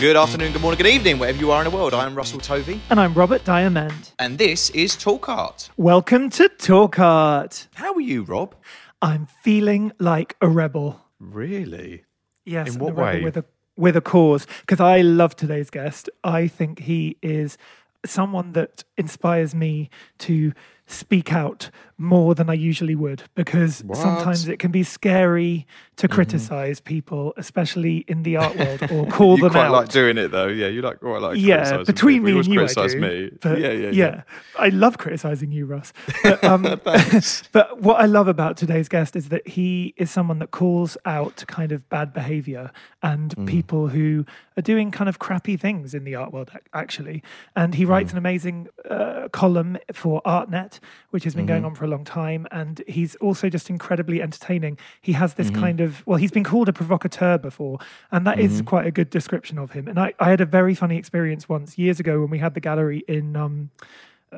Good afternoon, good morning, good evening, wherever you are in the world. I am Russell Tovey, And I'm Robert Diamond. and this is Talk Art. Welcome to Talk Art. How are you, Rob? I'm feeling like a rebel. Really? Yes, In what way? With a with a cause, because I love today's guest. I think he is someone that inspires me to speak out more than I usually would, because sometimes it can be scary to Mm-hmm. criticize people, especially in the art world, or call them out. you them quite out. like doing it, though. Yeah, you like quite like yeah, between me you and you, I do. me. But yeah, yeah, yeah. I love criticizing you, Russ. But, um, but what I love about today's guest is that he is someone that calls out kind of bad behavior and Mm. people who are doing kind of crappy things in the art world, actually. And he Mm. writes an amazing uh, column for ArtNet, which has been Mm-hmm. going on for a long time. And he's also just incredibly entertaining. He has this Mm-hmm. kind of, well, he's been called a provocateur before, and that is quite a good description of him. And I, I had a very funny experience once years ago when we had the gallery in. Um,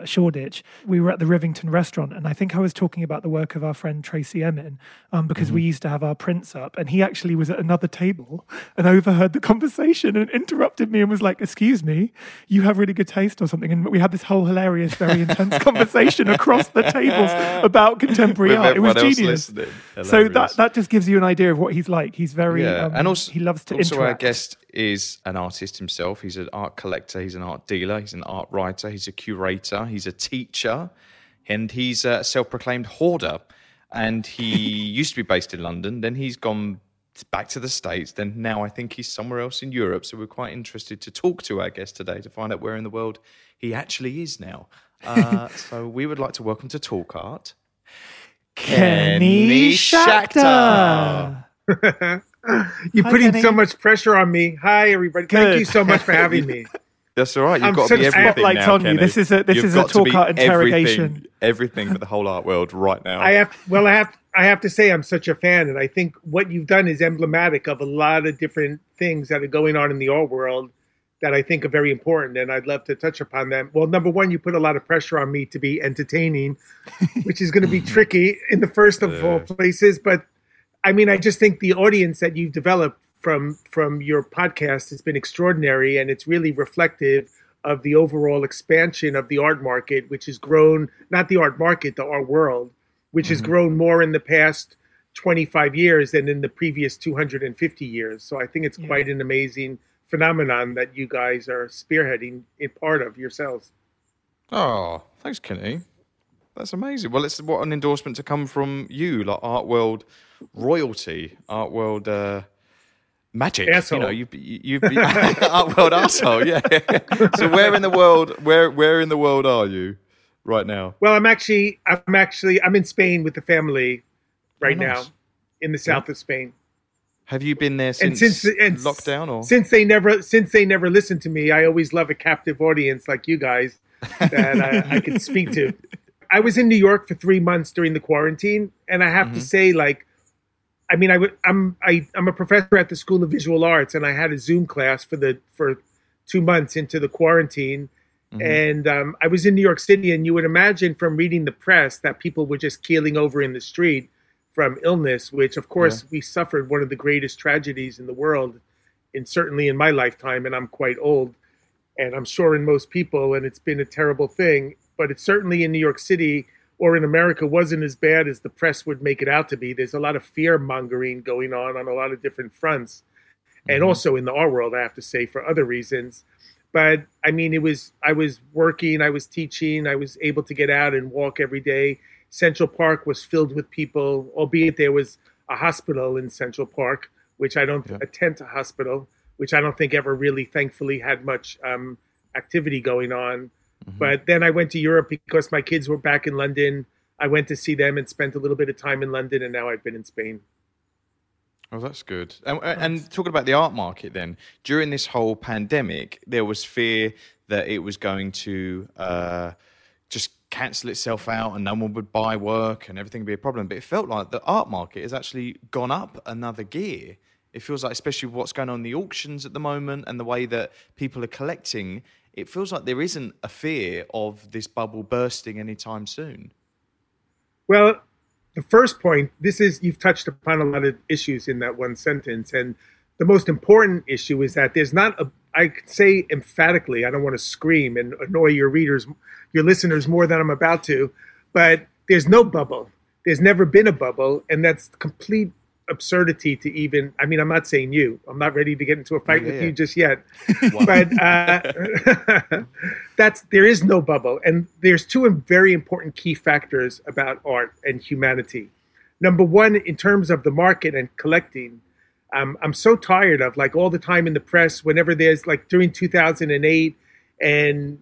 Shoreditch, we were at the Rivington restaurant, and I think I was talking about the work of our friend Tracey Emin um, because we used to have our prints up, and he actually was at another table and overheard the conversation and interrupted me and was like, "Excuse me, you have really good taste or something." And we had this whole hilarious, very intense conversation across the tables about contemporary art. It was genius. So that that just gives you an idea of what he's like. He's very Yeah, um, and also he loves to also interact. our guest is an artist himself. He's an art collector. He's an art dealer. He's an art writer. He's a curator. He's a teacher, and he's a self-proclaimed hoarder. And he used to be based in London. Then he's gone back to the states. Then now I think he's somewhere else in Europe. So we're quite interested to talk to our guest today to find out where in the world he actually is now. Uh, so we would like to welcome to Talk Art. Kenny Kenny Schachter. You're Hi, putting Kenny. so much pressure on me. Hi, everybody. Good. Thank you so much for having me. That's all right. You've I'm got to be everything Spotlight's now, on you. This is a- this You've is a talk art interrogation. Everything, everything for the whole art world right now. I have well, I have I have to say I'm such a fan, and I think what you've done is emblematic of a lot of different things that are going on in the art world that I think are very important, and I'd love to touch upon them. Well, number one, you put a lot of pressure on me to be entertaining, which is going to be tricky in the first of all places. But I mean, I just think the audience that you've developed from from your podcast has been extraordinary, and it's really reflective of the overall expansion of the art market, which has grown not the art market, the art world, which has mm-hmm. grown more in the past 25 years than in the previous 250 years. So I think it's quite an amazing phenomenon that you guys are spearheading in part of yourselves. oh, thanks, Kenny. That's amazing. Well, it's what an endorsement to come from you, like art world royalty, art world uh, magic. Asshole. You know, you've you've be, art world asshole. Yeah. so where in the world? Where where in the world are you right now? Well, I'm actually I'm actually I'm in Spain with the family right Oh, nice. now in the south of Spain. Have you been there and since, since and lockdown or? since they never since they never listened to me, I always love a captive audience like you guys that I, I can speak to. I was in New York for three months during the quarantine, and I have Mm-hmm. to say, like, I mean, I would I'm I, I'm a professor at the School of Visual Arts, and I had a Zoom class for the for two months into the quarantine. Mm-hmm. And um, I was in New York City, and you would imagine from reading the press that people were just keeling over in the street from illness, which of course we suffered one of the greatest tragedies in the world, and certainly in my lifetime, and I'm quite old, and I'm sure in most people, and it's been a terrible thing. But it's certainly in New York City or in America wasn't as bad as the press would make it out to be. There's a lot of fear mongering going on on a lot of different fronts, and mm-hmm. also in the art world, I have to say, for other reasons. But I mean, it was I was working, I was teaching, I was able to get out and walk every day. Central Park was filled with people, albeit there was a hospital in Central Park, which I don't yeah. attend a hospital, which I don't think ever really, thankfully, had much um, activity going on. Mm-hmm. But then I went to Europe because my kids were back in London. I went to see them and spent a little bit of time in London, and now I've been in Spain. Oh, that's good. And, and, talking about the art market, then during this whole pandemic, there was fear that it was going to uh, just cancel itself out and no one would buy work and everything would be a problem. But it felt like the art market has actually gone up another gear. It feels like, especially what's going on in the auctions at the moment and the way that people are collecting, it feels like there isn't a fear of this bubble bursting anytime soon. Well, the first point, this is you've touched upon a lot of issues in that one sentence, and the most important issue is that there's not a. I could say emphatically, I don't want to scream and annoy your readers, your listeners more than I'm about to, but there's no bubble. There's never been a bubble, and that's complete absurdity to even i mean i'm not saying you. I'm not ready to get into a fight yeah, with yeah. you just yet. But uh, that's there is no bubble. And there's two very important key factors about art and humanity. Number one in terms of the market and collecting um, i'm so tired of like all the time in the press whenever there's like during 2008 and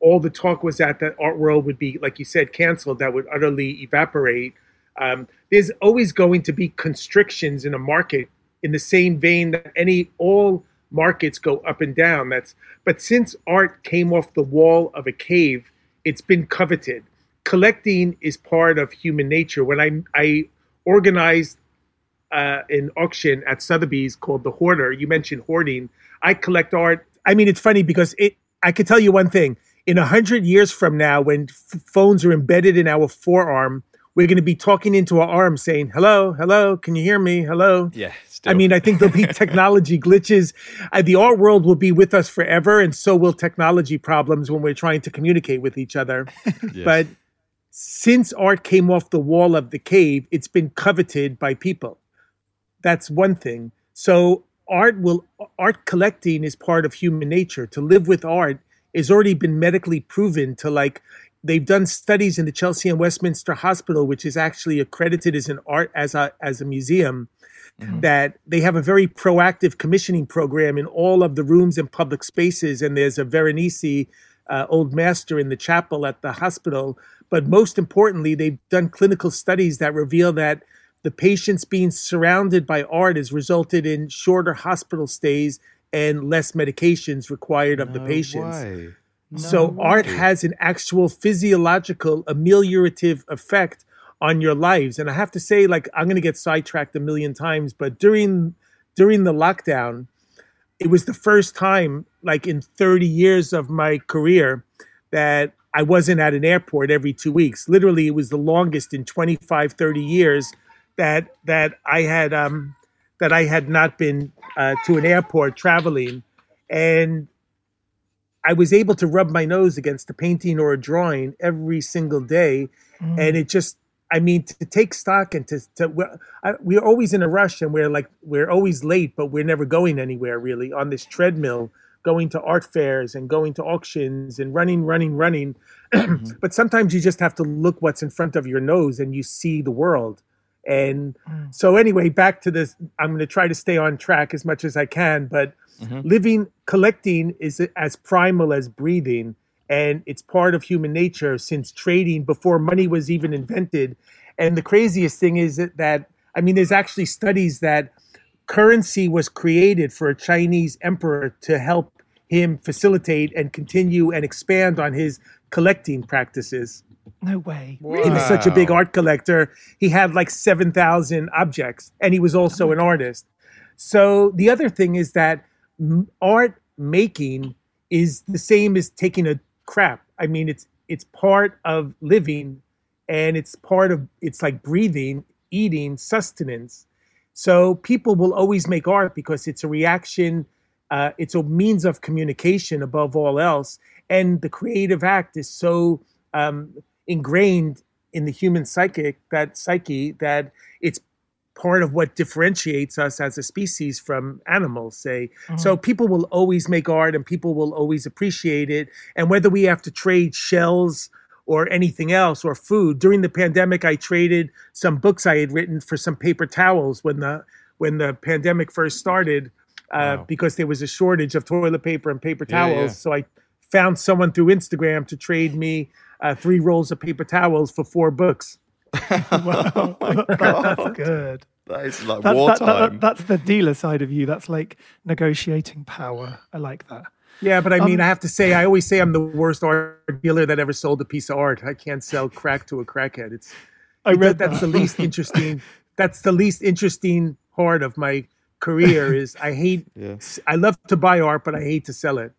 all the talk was that the art world would be like you said canceled that would utterly evaporate um, there's always going to be constrictions in a market in the same vein that any all markets go up and down. That's but since art came off the wall of a cave, it's been coveted. Collecting is part of human nature. When I I organized uh, an auction at Sotheby's called the Hoarder, you mentioned hoarding. I collect art. I mean, it's funny because it. I could tell you one thing. In a hundred years from now, when f- phones are embedded in our forearm, we're going to be talking into our arms saying, hello, hello, can you hear me? Hello. Yeah. Still. I mean, I think there'll be technology glitches. Uh, the art world will be with us forever, and so will technology problems when we're trying to communicate with each other. yes. But since art came off the wall of the cave, it's been coveted by people. That's one thing. So art will art collecting is part of human nature. To live with art has already been medically proven to like they've done studies in the Chelsea and Westminster Hospital, which is actually accredited as an art as a as a museum. Mm-hmm. That they have a very proactive commissioning program in all of the rooms and public spaces, and there's a Veronese uh, old master in the chapel at the hospital. But most importantly, they've done clinical studies that reveal that the patients being surrounded by art has resulted in shorter hospital stays and less medications required of no the patients. Way. No so way. art has an actual physiological ameliorative effect on your lives. And I have to say, like, I'm going to get sidetracked a million times, but during during the lockdown, it was the first time, like in 30 years of my career, that I wasn't at an airport every two weeks. Literally, it was the longest in 25, 30 years that that I had um, that I had not been uh, to an airport traveling, and I was able to rub my nose against a painting or a drawing every single day, mm. and it just I mean, to take stock and to, to we're, I, we're always in a rush and we're like, we're always late, but we're never going anywhere really on this treadmill, going to art fairs and going to auctions and running, running, running. Mm-hmm. but sometimes you just have to look what's in front of your nose and you see the world. And mm. so, anyway, back to this, I'm going to try to stay on track as much as I can, but Mm-hmm. Living, collecting is as primal as breathing, and it's part of human nature since trading before money was even invented. And the craziest thing is that, that I mean, there's actually studies that currency was created for a Chinese emperor to help him facilitate and continue and expand on his collecting practices. No way. Wow. He was such a big art collector. He had like 7,000 objects, and he was also an artist. So the other thing is that art making is the same as taking a crap. I mean, it's it's part of living, and it's part of it's like breathing, eating, sustenance. So people will always make art because it's a reaction. Uh, it's a means of communication above all else, and the creative act is so um, ingrained in the human psychic, that psyche, that it's part of what differentiates us as a species from animals, say. Mm-hmm. So people will always make art and people will always appreciate it. And whether we have to trade shells or anything else or food. During the pandemic, I traded some books I had written for some paper towels when the when the pandemic first started, uh, wow. because there was a shortage of toilet paper and paper towels. Yeah, yeah. So I found someone through Instagram to trade me uh, three rolls of paper towels for four books. wow, that's good. That is like that's, wartime. That, that, that's the dealer side of you. That's like negotiating power. I like that. Yeah, but I mean, um, I have to say, I always say I'm the worst art dealer that ever sold a piece of art. I can't sell crack to a crackhead. It's I read that's that. the least interesting. That's the least interesting part of my career. Is I hate. yeah. I love to buy art, but I hate to sell it.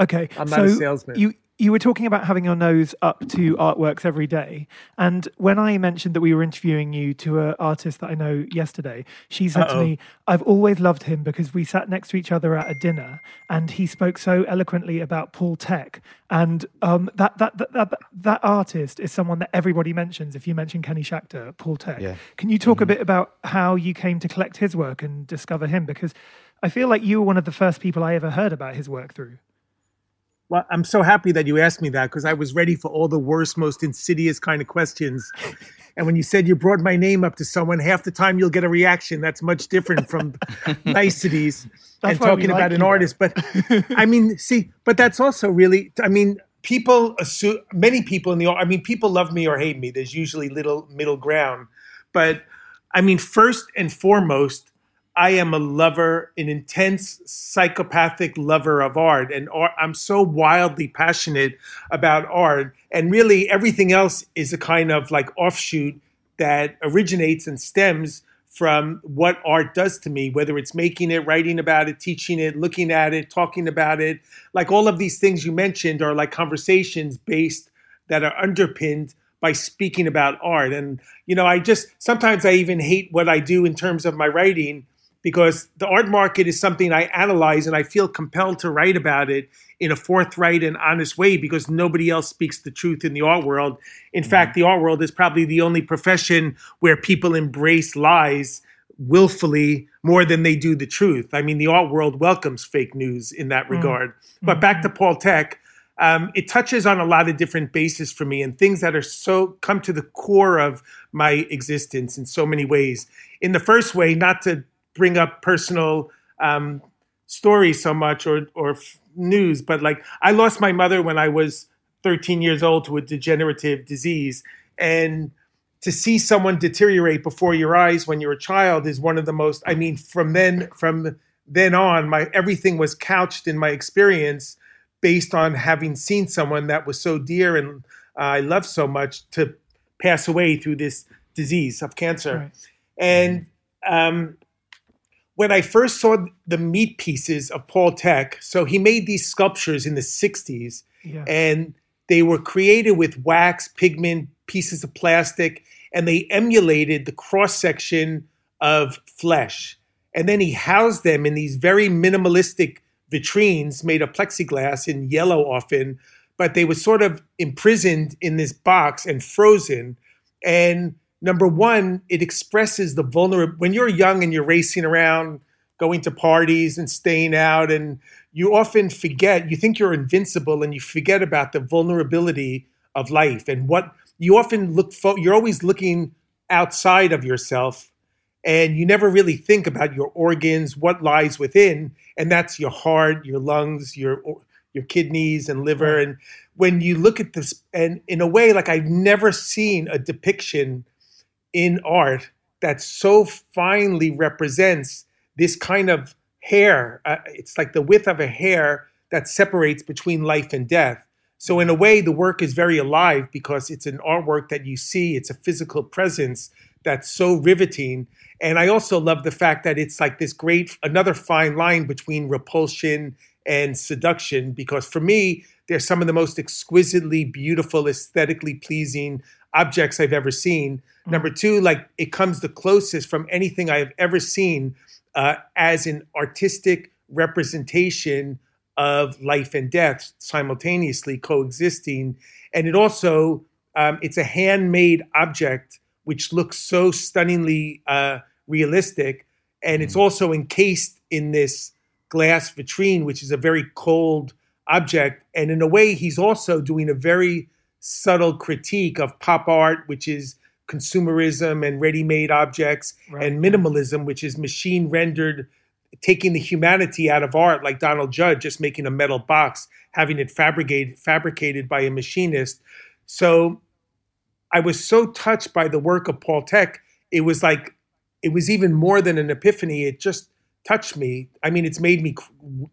Okay, I'm not so a salesman. You you were talking about having your nose up to artworks every day. And when I mentioned that we were interviewing you to an artist that I know yesterday, she said Uh-oh. to me, I've always loved him because we sat next to each other at a dinner and he spoke so eloquently about Paul Thek. And um, that, that, that, that, that artist is someone that everybody mentions. If you mention Kenny Schachter, Paul Thek. Yeah. Can you talk mm-hmm. a bit about how you came to collect his work and discover him? Because I feel like you were one of the first people I ever heard about his work through. Well, I'm so happy that you asked me that because I was ready for all the worst, most insidious kind of questions. And when you said you brought my name up to someone, half the time you'll get a reaction that's much different from niceties and talking about an artist. But I mean, see, but that's also really, I mean, people assume, many people in the, I mean, people love me or hate me. There's usually little middle ground. But I mean, first and foremost, I am a lover, an intense psychopathic lover of art, and art, I'm so wildly passionate about art. And really, everything else is a kind of like offshoot that originates and stems from what art does to me, whether it's making it, writing about it, teaching it, looking at it, talking about it. Like all of these things you mentioned are like conversations based that are underpinned by speaking about art. And, you know, I just sometimes I even hate what I do in terms of my writing because the art market is something I analyze and I feel compelled to write about it in a forthright and honest way because nobody else speaks the truth in the art world. In mm-hmm. fact, the art world is probably the only profession where people embrace lies willfully more than they do the truth. I mean, the art world welcomes fake news in that mm-hmm. regard. Mm-hmm. But back to Paul Thek. um, it touches on a lot of different bases for me and things that are so come to the core of my existence in so many ways. In the first way, not to bring up personal um, stories so much or or f- news, but like I lost my mother when I was 13 years old to a degenerative disease, and to see someone deteriorate before your eyes when you're a child is one of the most. I mean, from then from then on, my everything was couched in my experience based on having seen someone that was so dear and uh, I loved so much to pass away through this disease of cancer, right. and um, when I first saw the meat pieces of Paul Thek, so he made these sculptures in the 60s yeah. and they were created with wax, pigment, pieces of plastic, and they emulated the cross section of flesh. And then he housed them in these very minimalistic vitrines made of plexiglass in yellow often, but they were sort of imprisoned in this box and frozen. And number one, it expresses the vulnerable. When you're young and you're racing around, going to parties and staying out, and you often forget, you think you're invincible and you forget about the vulnerability of life and what you often look for. You're always looking outside of yourself and you never really think about your organs, what lies within, and that's your heart, your lungs, your your kidneys and liver. And when you look at this, and in a way, like I've never seen a depiction in art that so finely represents this kind of hair. Uh, it's like the width of a hair that separates between life and death. So, in a way, the work is very alive because it's an artwork that you see, it's a physical presence that's so riveting. And I also love the fact that it's like this great, another fine line between repulsion and seduction, because for me, they're some of the most exquisitely beautiful, aesthetically pleasing objects I've ever seen. Mm-hmm. Number two, like it comes the closest from anything I have ever seen uh, as an artistic representation of life and death simultaneously coexisting. And it also um, it's a handmade object which looks so stunningly uh, realistic, and it's also encased in this glass vitrine, which is a very cold object. And in a way, he's also doing a very subtle critique of pop art, which is consumerism and ready-made objects, Right. and minimalism, which is machine rendered, taking the humanity out of art, like Donald Judd just making a metal box, having it fabricated fabricated by a machinist. So I was so touched by the work of Paul Thek. It was like it was even more than an epiphany. It just touched me. I mean, it's made me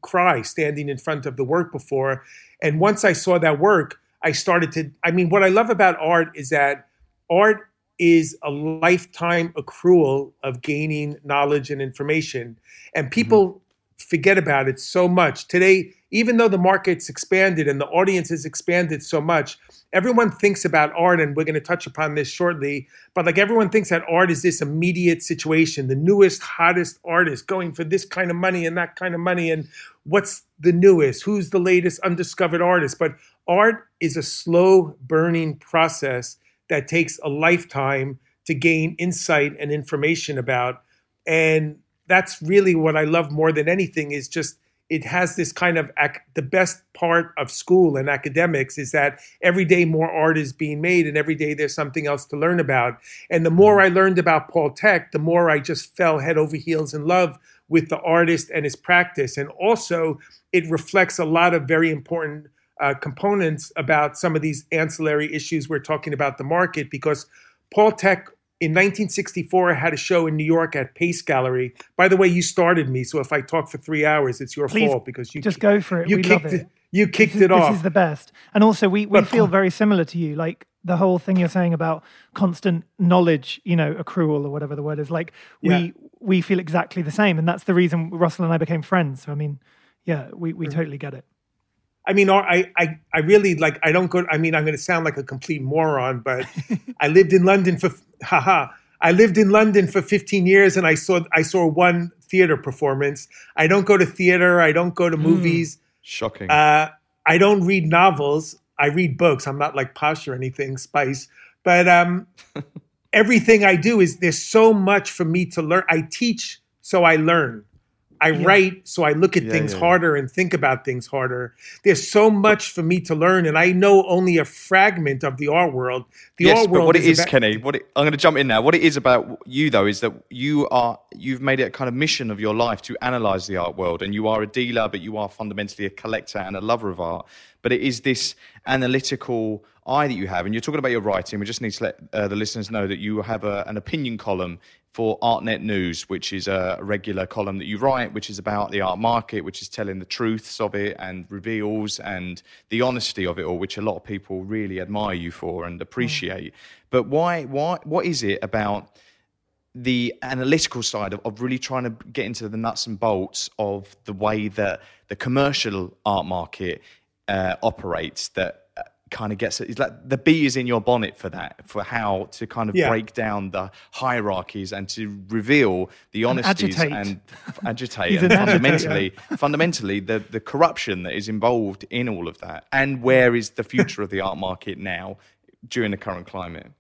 cry standing in front of the work before. And once I saw that work, I started to. I mean, what I love about art is that art is a lifetime accrual of gaining knowledge and information. And mm-hmm. people forget about it so much. Today, even though the market's expanded and the audience has expanded so much, everyone thinks about art, and we're going to touch upon this shortly. But like everyone thinks that art is this immediate situation, the newest, hottest artist going for this kind of money and that kind of money. And what's the newest? Who's the latest undiscovered artist? But art is a slow burning process that takes a lifetime to gain insight and information about. And that's really what I love more than anything is just it has this kind of ac- the best part of school and academics is that every day more art is being made and every day there's something else to learn about. And the more I learned about Paul Thek, the more I just fell head over heels in love with the artist and his practice. And also, it reflects a lot of very important uh, components about some of these ancillary issues we're talking about the market because Paul Thek in 1964 I had a show in New York at Pace Gallery. By the way, you started me, so if I talk for three hours, it's your Please, fault because you just go for it. You We kicked love it. You kicked this is, it off. This is the best. And also, we, we But- feel very similar to you. Like the whole thing you're saying about constant knowledge, you know, accrual or whatever the word is. Like Yeah. we we feel exactly the same, and that's the reason Russell and I became friends. So I mean, yeah, we we totally get it. I mean, I, I, I really like. I don't go. I mean, I'm going to sound like a complete moron, but I lived in London for haha. I lived in London for 15 years, and I saw I saw one theater performance. I don't go to theater. I don't go to movies. Shocking. Uh, I don't read novels. I read books. I'm not like posh or anything, Spice. But um, everything I do is there's so much for me to learn. I teach, so I learn. I write, so I look at Yeah, things yeah, yeah. harder and think about things harder. There's so much for me to learn, and I know only a fragment of the art world. The yes, art but world what it is, about- Kenny, what it, I'm going to jump in now. What it is about you, though, is that you are you've made it a kind of mission of your life to analyze the art world, and you are a dealer, but you are fundamentally a collector and a lover of art. But it is this analytical eye that you have, and you're talking about your writing. We just need to let uh, the listeners know that you have a, an opinion column for ArtNet News, which is a regular column that you write, which is about the art market, which is telling the truths of it and reveals and the honesty of it all, which a lot of people really admire you for and appreciate. But why, why, what is it about the analytical side of, of really trying to get into the nuts and bolts of the way that the commercial art market uh, operates that kind of gets it's like the bee is in your bonnet for that for how to kind of Yeah. break down the hierarchies and to reveal the honesties agitate. and, agitate and an agitator. fundamentally fundamentally the the corruption that is involved in all of that and where is the future of the art market now during the current climate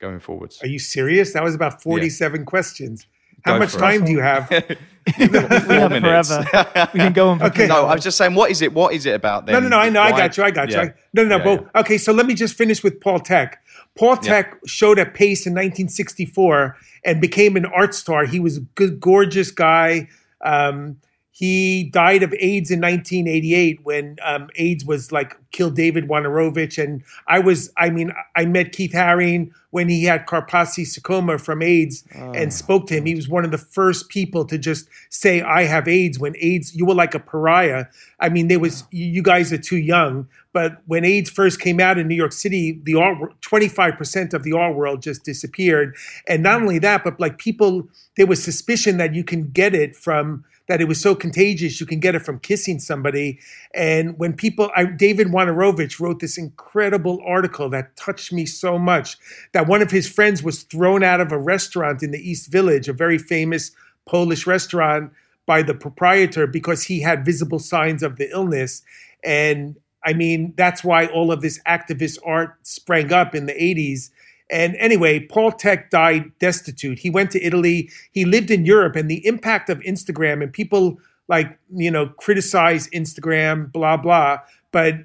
going forwards Are you serious? That was about 47 questions. How much for it. time do you have? We have forever. we can go on for Okay. No, I was just saying, what is it? What is it about them? No, no, no. I know. I got you. I got you. I, no, no, no. Yeah, but, Okay, so let me just finish with Paul Thek. Paul Thek showed at Pace in 1964 and became an art star. He was a good, gorgeous guy. Um, he died of AIDS in 1988 when um, AIDS was like killed David Wojnarowicz. And I was, I mean, I met Keith Haring when he had Kaposi sarcoma from AIDS and spoke to him. He was one of the first people to just say, I have AIDS when AIDS, you were like a pariah. I mean, there was, you you guys are too young. But when AIDS first came out in New York City, the art, 25% of the art world just disappeared. And not only that, but like people, there was suspicion that you can get it from, that it was so contagious, you can get it from kissing somebody. And when people, I, David Wojnarowicz wrote this incredible article that touched me so much that one of his friends was thrown out of a restaurant in the East Village, a very famous Polish restaurant, by the proprietor because he had visible signs of the illness. And I mean, that's why all of this activist art sprang up in the 80s. And anyway, Paul Thek died destitute. He went to Italy. He lived in Europe, and the impact of Instagram and people like, you know, criticize Instagram, blah, blah. But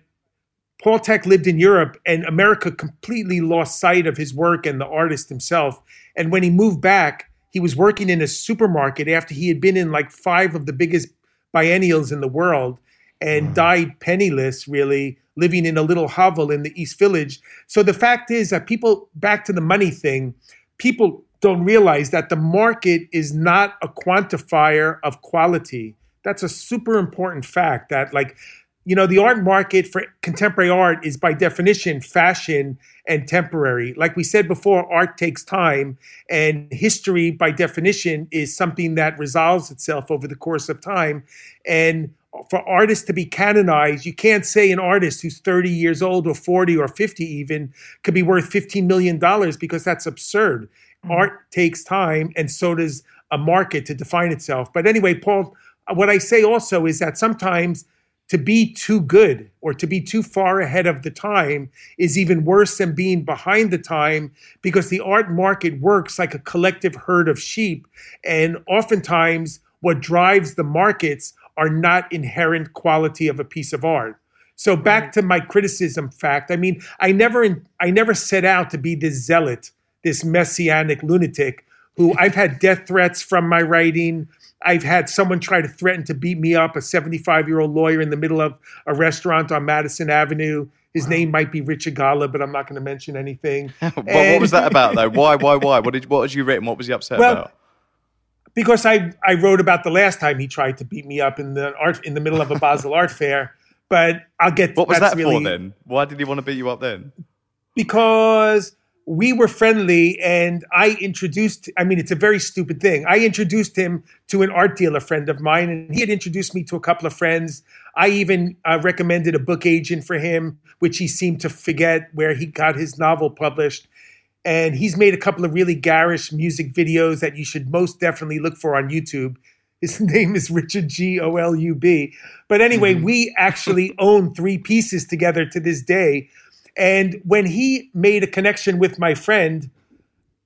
Paul Thek lived in Europe, and America completely lost sight of his work and the artist himself. And when he moved back, he was working in a supermarket after he had been in like five of the biggest biennials in the world and mm. died penniless, really, living in a little hovel in the East Village. So the fact is that people, back to the money thing, people don't realize that the market is not a quantifier of quality. That's a super important fact that, like, you know, the art market for contemporary art is by definition fashion and temporary. Like we said before, art takes time, and history, by definition, is something that resolves itself over the course of time. And for artists to be canonized, you can't say an artist who's 30 years old or 40 or 50 even could be worth $15 million because that's absurd. Mm-hmm. Art takes time, and so does a market to define itself. But anyway, Paul, what I say also is that sometimes to be too good or to be too far ahead of the time is even worse than being behind the time because the art market works like a collective herd of sheep. And oftentimes, what drives the markets are not inherent quality of a piece of art. So back to my criticism fact, I mean, I never I never set out to be this zealot, this messianic lunatic who I've had death threats from my writing. I've had someone try to threaten to beat me up, a 75 year old lawyer in the middle of a restaurant on Madison Avenue. His wow. name might be Richard Golub, but I'm not going to mention anything. what, what, was that about, though? Why, why, why? What did what had you written? What was he upset well, about? Because I, I wrote about the last time he tried to beat me up in the art in the middle of a Basel art fair. But I'll get what was that really, for then? Why did he want to beat you up then? Because we were friendly, and I introduced. I mean, it's a very stupid thing. I introduced him to an art dealer friend of mine, and he had introduced me to a couple of friends. I even uh, recommended a book agent for him, which he seemed to forget where he got his novel published and he's made a couple of really garish music videos that you should most definitely look for on YouTube. His name is Richard G O L U B. But anyway, mm-hmm. we actually own three pieces together to this day. And when he made a connection with my friend,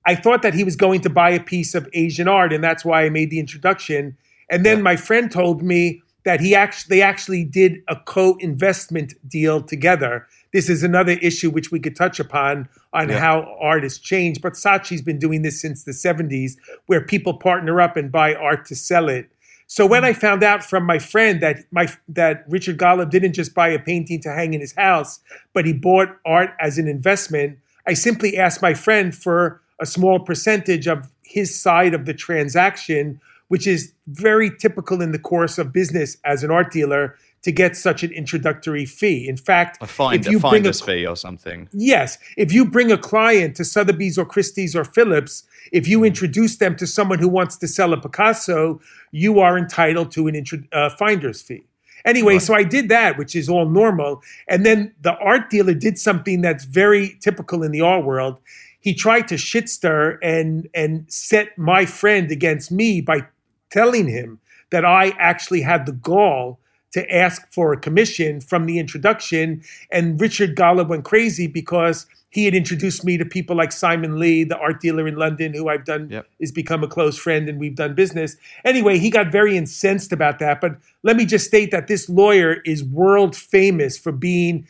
I thought that he was going to buy a piece of Asian art, and that's why I made the introduction. And then my friend told me that he actually they actually did a co-investment deal together this is another issue which we could touch upon on yeah. how art has changed. But Saatchi's been doing this since the 70s, where people partner up and buy art to sell it. So when I mm-hmm. found out from my friend that my that Richard Golub didn't just buy a painting to hang in his house, but he bought art as an investment, I simply asked my friend for a small percentage of his side of the transaction, which is very typical in the course of business as an art dealer to get such an introductory fee. In fact, a find, if you a bring a fee or something. Yes, if you bring a client to Sotheby's or Christie's or Phillips, if you introduce them to someone who wants to sell a Picasso, you are entitled to an intro, uh, finder's fee. Anyway, right. so I did that, which is all normal. And then the art dealer did something that's very typical in the art world. He tried to shit stir and and set my friend against me by telling him that I actually had the gall to ask for a commission from the introduction. And Richard Golub went crazy because he had introduced me to people like Simon Lee, the art dealer in London, who I've done yep. is become a close friend and we've done business. Anyway, he got very incensed about that. But let me just state that this lawyer is world famous for being.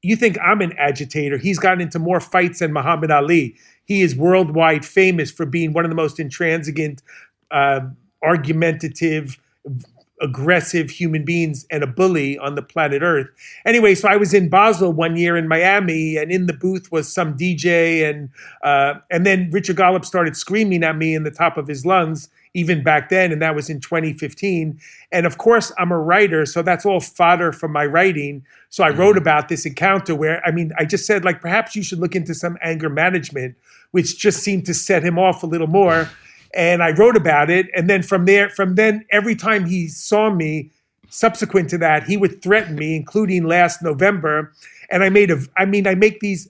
You think I'm an agitator? He's gotten into more fights than Muhammad Ali. He is worldwide famous for being one of the most intransigent, uh, argumentative, aggressive human beings and a bully on the planet Earth. Anyway, so I was in Basel one year in Miami, and in the booth was some DJ, and uh, and then Richard Golub started screaming at me in the top of his lungs. Even back then, and that was in 2015. And of course, I'm a writer, so that's all fodder for my writing. So I mm-hmm. wrote about this encounter where, I mean, I just said, like, perhaps you should look into some anger management, which just seemed to set him off a little more and I wrote about it. And then from there, from then, every time he saw me, subsequent to that, he would threaten me, including last November. And I made a, I mean, I make these,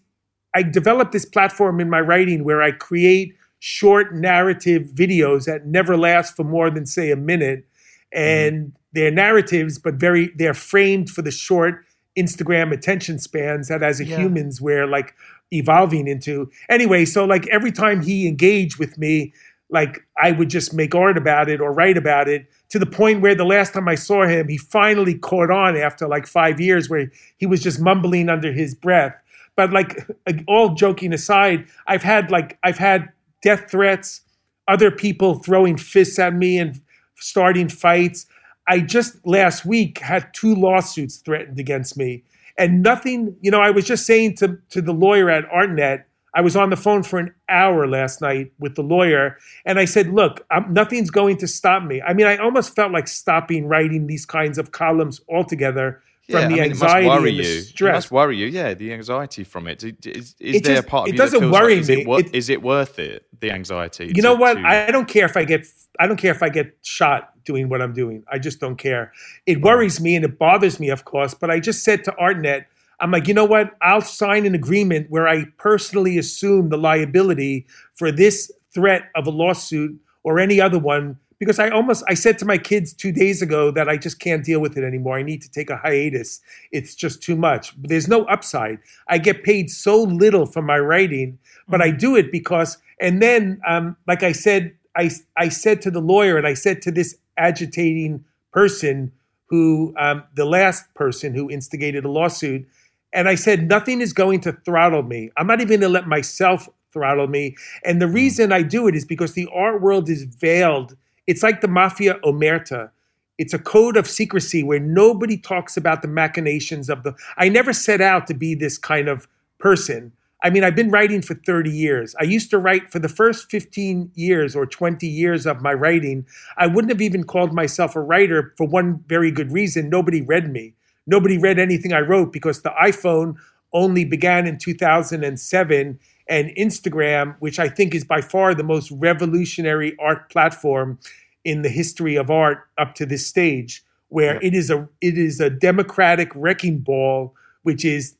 I developed this platform in my writing where I create short narrative videos that never last for more than say a minute, and mm-hmm. they're narratives, but very, they're framed for the short Instagram attention spans that as a Yeah. humans we're like evolving into. Anyway, so like every time he engaged with me, like I would just make art about it or write about it to the point where the last time I saw him, he finally caught on after like five years where he was just mumbling under his breath. But like all joking aside, I've had like I've had death threats, other people throwing fists at me and starting fights. I just last week had two lawsuits threatened against me. And nothing, you know, I was just saying to, to the lawyer at ArtNet, I was on the phone for an hour last night with the lawyer, and I said, "Look, I'm, nothing's going to stop me." I mean, I almost felt like stopping writing these kinds of columns altogether Yeah, from the I mean, anxiety it must worry and the you. It must worry you. Yeah, the anxiety from it. Is, is It there just- a part of it doesn't worry like, is it, wor- It- is it worth it? The anxiety. you know to- what? to- I don't care if I get I don't care if I get shot doing what I'm doing. I just don't care. It worries me and it bothers me, of course. But I just said to ArtNet, I'm like, you know what? I'll sign an agreement where I personally assume the liability for this threat of a lawsuit or any other one because I almost I said to my kids 2 days ago that I just can't deal with it anymore. I need to take a hiatus. It's just too much. There's no upside. I get paid so little for my writing, but I do it because and then um, like I said I I said to the lawyer and I said to this agitating person who um, the last person who instigated a lawsuit and I said, nothing is going to throttle me. I'm not even going to let myself throttle me. And the hmm. reason I do it is because the art world is veiled. It's like the mafia omerta. It's a code of secrecy where nobody talks about the machinations of the. I never set out to be this kind of person. I mean, I've been writing for 30 years. I used to write for the first 15 years or 20 years of my writing. I wouldn't have even called myself a writer for one very good reason. Nobody read me. Nobody read anything I wrote because the iPhone only began in 2007 and Instagram, which I think is by far the most revolutionary art platform in the history of art up to this stage, where it is a it is a democratic wrecking ball, which is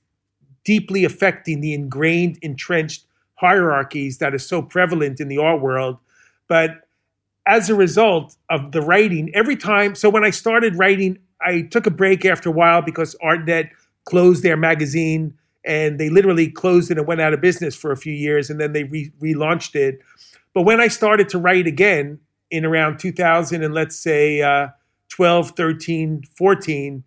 deeply affecting the ingrained, entrenched hierarchies that are so prevalent in the art world. But as a result of the writing, every time, so when I started writing, I took a break after a while because ArtNet closed their magazine and they literally closed it and went out of business for a few years and then they re- relaunched it. But when I started to write again in around 2000 and let's say uh, 12, 13, 14,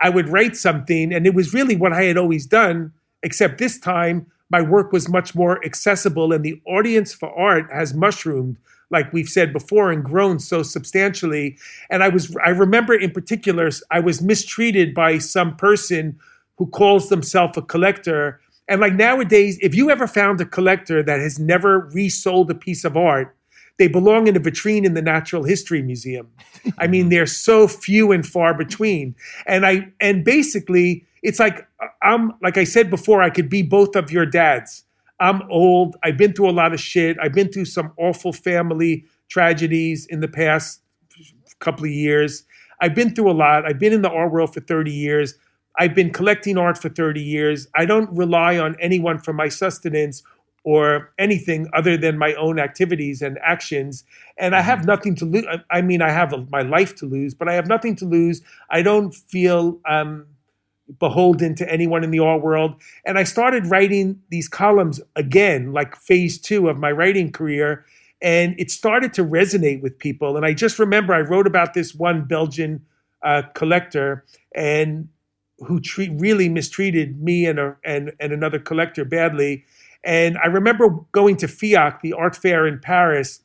I would write something and it was really what I had always done, except this time my work was much more accessible and the audience for art has mushroomed like we've said before and grown so substantially. And i was i remember in particular i was mistreated by some person who calls themselves a collector. And like nowadays if you ever found a collector that has never resold a piece of art they belong in a vitrine in the natural history museum. I mean they're so few and far between. And i and basically it's like uh, i'm like i said before i could be both of your dads I'm old. I've been through a lot of shit. I've been through some awful family tragedies in the past couple of years. I've been through a lot. I've been in the art world for 30 years. I've been collecting art for 30 years. I don't rely on anyone for my sustenance or anything other than my own activities and actions. And I have nothing to lose. I mean, I have my life to lose, but I have nothing to lose. I don't feel um, beholden to anyone in the art world. And I started writing these columns again, like phase two of my writing career. And it started to resonate with people. And I just remember I wrote about this one Belgian uh, collector and who treat, really mistreated me and, a, and, and another collector badly. And I remember going to FIAC, the art fair in Paris,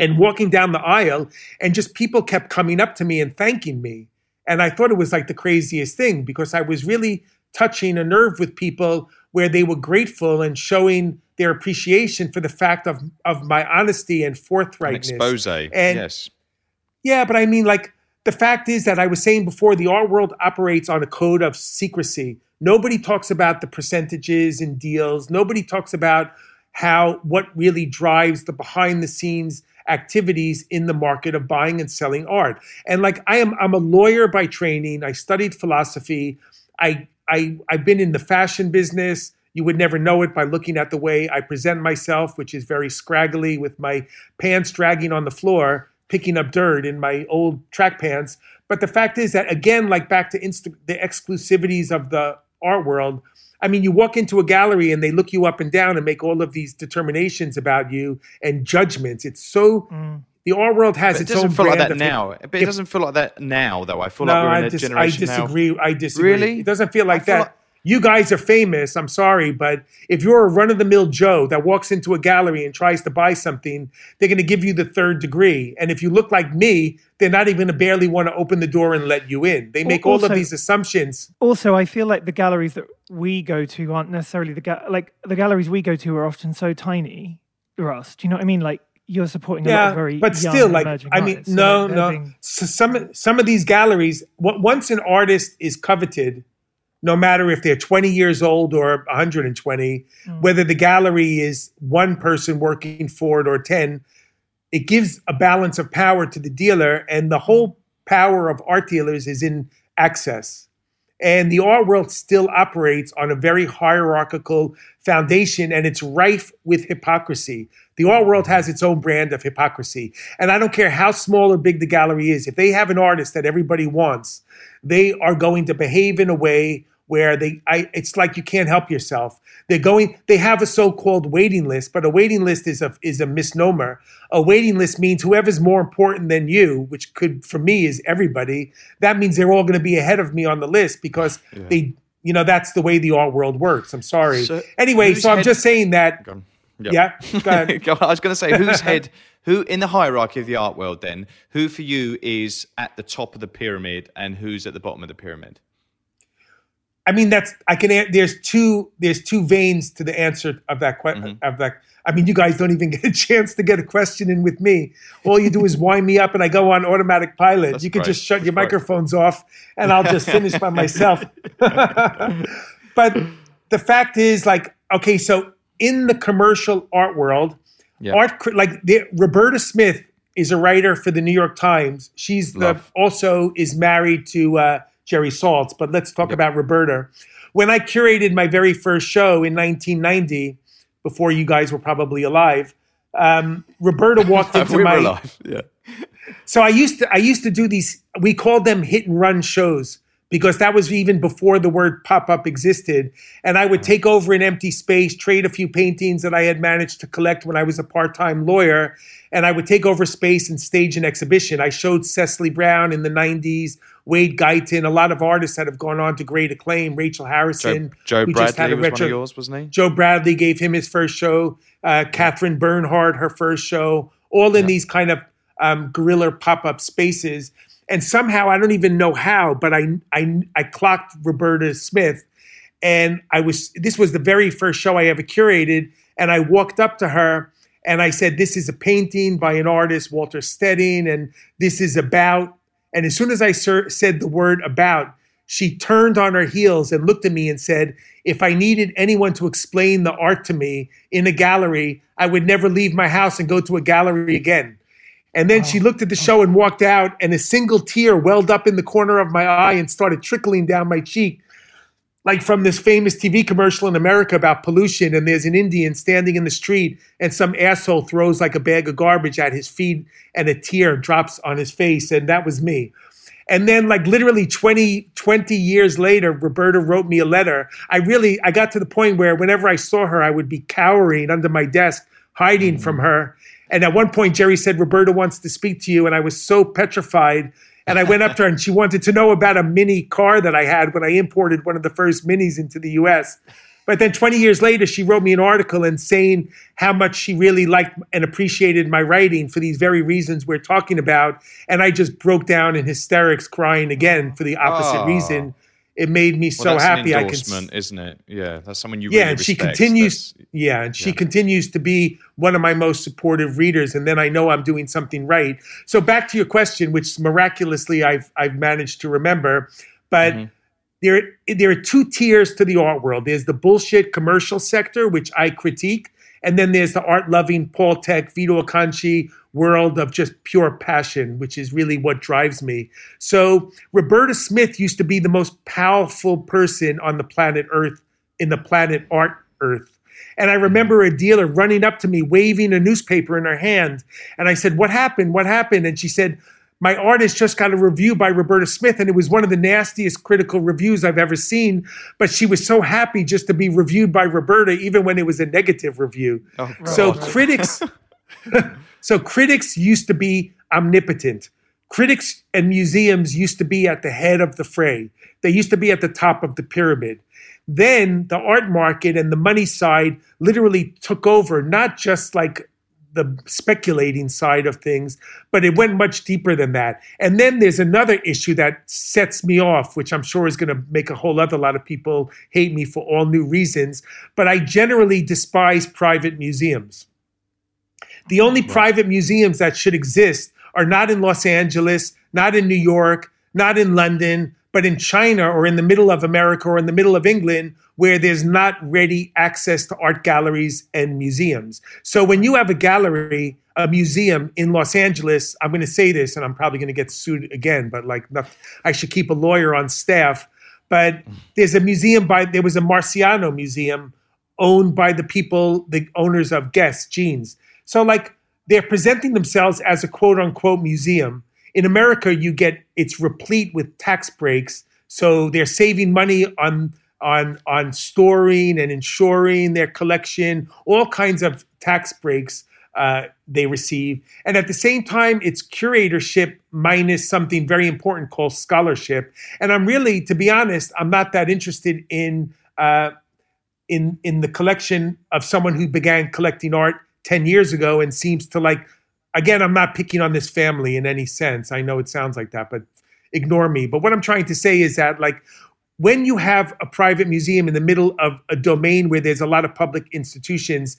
and walking down the aisle, and just people kept coming up to me and thanking me. And I thought it was like the craziest thing because I was really touching a nerve with people where they were grateful and showing their appreciation for the fact of, of my honesty and An forthrightness. expose. And yes. yeah, but I mean, like, the fact is that I was saying before, the art world operates on a code of secrecy. Nobody talks about the percentages and deals. Nobody talks about how what really drives the behind the scenes activities in the market of buying and selling art. And like I am I'm a lawyer by training. I studied philosophy. I I I've been in the fashion business. You would never know it by looking at the way I present myself, which is very scraggly with my pants dragging on the floor, picking up dirt in my old track pants. But the fact is that again, like back to insta- the exclusivities of the art world. I mean, you walk into a gallery and they look you up and down and make all of these determinations about you and judgments. It's so mm. the art world has But it its doesn't own feel like that of- now. But it if- doesn't feel like that now, though. I feel no, like we're in I, a dis- generation now. I disagree. I disagree. Really? It doesn't feel like I feel that. like- you guys are famous. I'm sorry, but if you're a run of the mill Joe that walks into a gallery and tries to buy something, they're going to give you the third degree. And if you look like me, they're not even going to barely want to open the door and let you in. They make all of these assumptions. Also, I feel like the galleries that we go to aren't necessarily the ga- like the galleries we go to are often so tiny. Russ, do you know what I mean? Like you're supporting a lot of very but still, like I mean, artists, no, they're no. being- So some some of these galleries, once an artist is coveted, no matter if they're 20 years old or 120, Mm. whether the gallery is one person working for it or 10, it gives a balance of power to the dealer, and the whole power of art dealers is in access. And the art world still operates on a very hierarchical foundation, and it's rife with hypocrisy. The art world has its own brand of hypocrisy. And I don't care how small or big the gallery is, if they have an artist that everybody wants, they are going to behave in a way where they I it's like you can't help yourself. They're going they have a so-called waiting list, but a waiting list is a is a misnomer. A waiting list means whoever's more important than you, which could for me is everybody, that means they're all going to be ahead of me on the list because they you know that's the way the art world works. I'm sorry. So anyway, so I'm head- just saying that on. yeah, go ahead. I was going to say, whose head, who in the hierarchy of the art world, then, who for you is at the top of the pyramid and who's at the bottom of the pyramid? I mean, that's I can. There's two. There's two veins to the answer of that question. Mm-hmm. Of that. I mean, you guys don't even get a chance to get a question in with me. All you do is wind me up, and I go on automatic pilot. That's you can great. just shut your That's great. microphones off, and I'll just finish by myself. but the fact is, like, okay, so in the commercial art world, Yeah. art like the, Roberta Smith is a writer for the New York Times. She's the also is married to uh, Jerry Saltz. But let's talk about Roberta. When I curated my very first show in 1990, before you guys were probably alive, um, Roberta walked into we my. alive. Yeah. So I used to I used to do these. We called them hit and run shows because that was even before the word pop up existed. And I would take over an empty space, trade a few paintings that I had managed to collect when I was a part time lawyer, and I would take over space and stage an exhibition. I showed Cecily Brown in the '90s, Wade Guyton, a lot of artists that have gone on to great acclaim. Rachel Harrison, Joe had Bradley was one of yours, wasn't he? Joe Bradley gave him his first show. Uh, Katherine Bernhardt, her first show, all in these kind of um, guerrilla pop up spaces. And somehow, I don't even know how, but I, I, I clocked Roberta Smith. And I was, this was the very first show I ever curated. And I walked up to her and I said, This is a painting by an artist, Walter Steding, and this is about. And as soon as I ser- said the word about, she turned on her heels and looked at me and said, If I needed anyone to explain the art to me in a gallery, I would never leave my house and go to a gallery again. And then she looked at the show and walked out, and a single tear welled up in the corner of my eye and started trickling down my cheek, like from this famous TV commercial in America about pollution. And there's an Indian standing in the street, and some asshole throws like a bag of garbage at his feet, and a tear drops on his face. And that was me. And then, like literally 20, 20 years later, Roberta wrote me a letter. I really, I got to the point where whenever I saw her, I would be cowering under my desk, hiding from mm. her. And at one point, Jerry said, Roberta wants to speak to you. And I was so petrified. And I went up to her and she wanted to know about a mini car that I had when I imported one of the first minis into the US. But then 20 years later, she wrote me an article and saying how much she really liked and appreciated my writing for these very reasons we're talking about. And I just broke down in hysterics, crying again for the opposite Oh. reason. It made me Well, so that's happy. An I can isn't it? Yeah, that's someone you yeah, really and she continues. That's- Yeah, and she yeah. continues to be one of my most supportive readers, and then I know I'm doing something right. So back to your question, which miraculously I've I've managed to remember, but. Mm-hmm. There, there are two tiers to the art world. There's the bullshit commercial sector, which I critique, and then there's the art-loving Paul Thek, Vito Acconci world of just pure passion, which is really what drives me. So Roberta Smith used to be the most powerful person on the planet Earth, in the planet art Earth. And I hmm. remember a dealer running up to me, waving a newspaper in her hand. And I said, What happened? What happened? And she said, my artist just got a review by Roberta Smith, and it was one of the nastiest critical reviews I've ever seen. But she was so happy just to be reviewed by Roberta, even when it was a negative review. Oh, so critics, so critics used to be omnipotent. Critics and museums used to be at the head of the fray. They used to be at the top of the pyramid. Then the art market and the money side literally took over, not just like the speculating side of things, but it went much deeper than that. And then there's another issue that sets me off, which I'm sure is going to make a whole other lot of people hate me for all new reasons. But I generally despise private museums. The only private museums that should exist are not in Los Angeles, not in New York, not in London, but in China or in the middle of America or in the middle of England, where there's not ready access to art galleries and museums. So when you have a gallery, a museum in Los Angeles, I'm going to say this, and I'm probably going to get sued again, but like, I should keep a lawyer on staff. But there's a museum by there was a Marciano museum owned by the people, the owners of Guess Jeans. So like they're presenting themselves as a quote unquote museum. In America, you get it's replete with tax breaks. So they're saving money on on on storing and insuring their collection, all kinds of tax breaks uh, they receive, and at the same time, it's curatorship minus something very important called scholarship. And I'm really, to be honest, I'm not that interested in uh, in in the collection of someone who began collecting art 10 years ago and seems to like again i'm not picking on this family in any sense. I know it sounds like that but ignore me. But what i'm trying to say is that like when you have a private museum in the middle of a domain where there's a lot of public institutions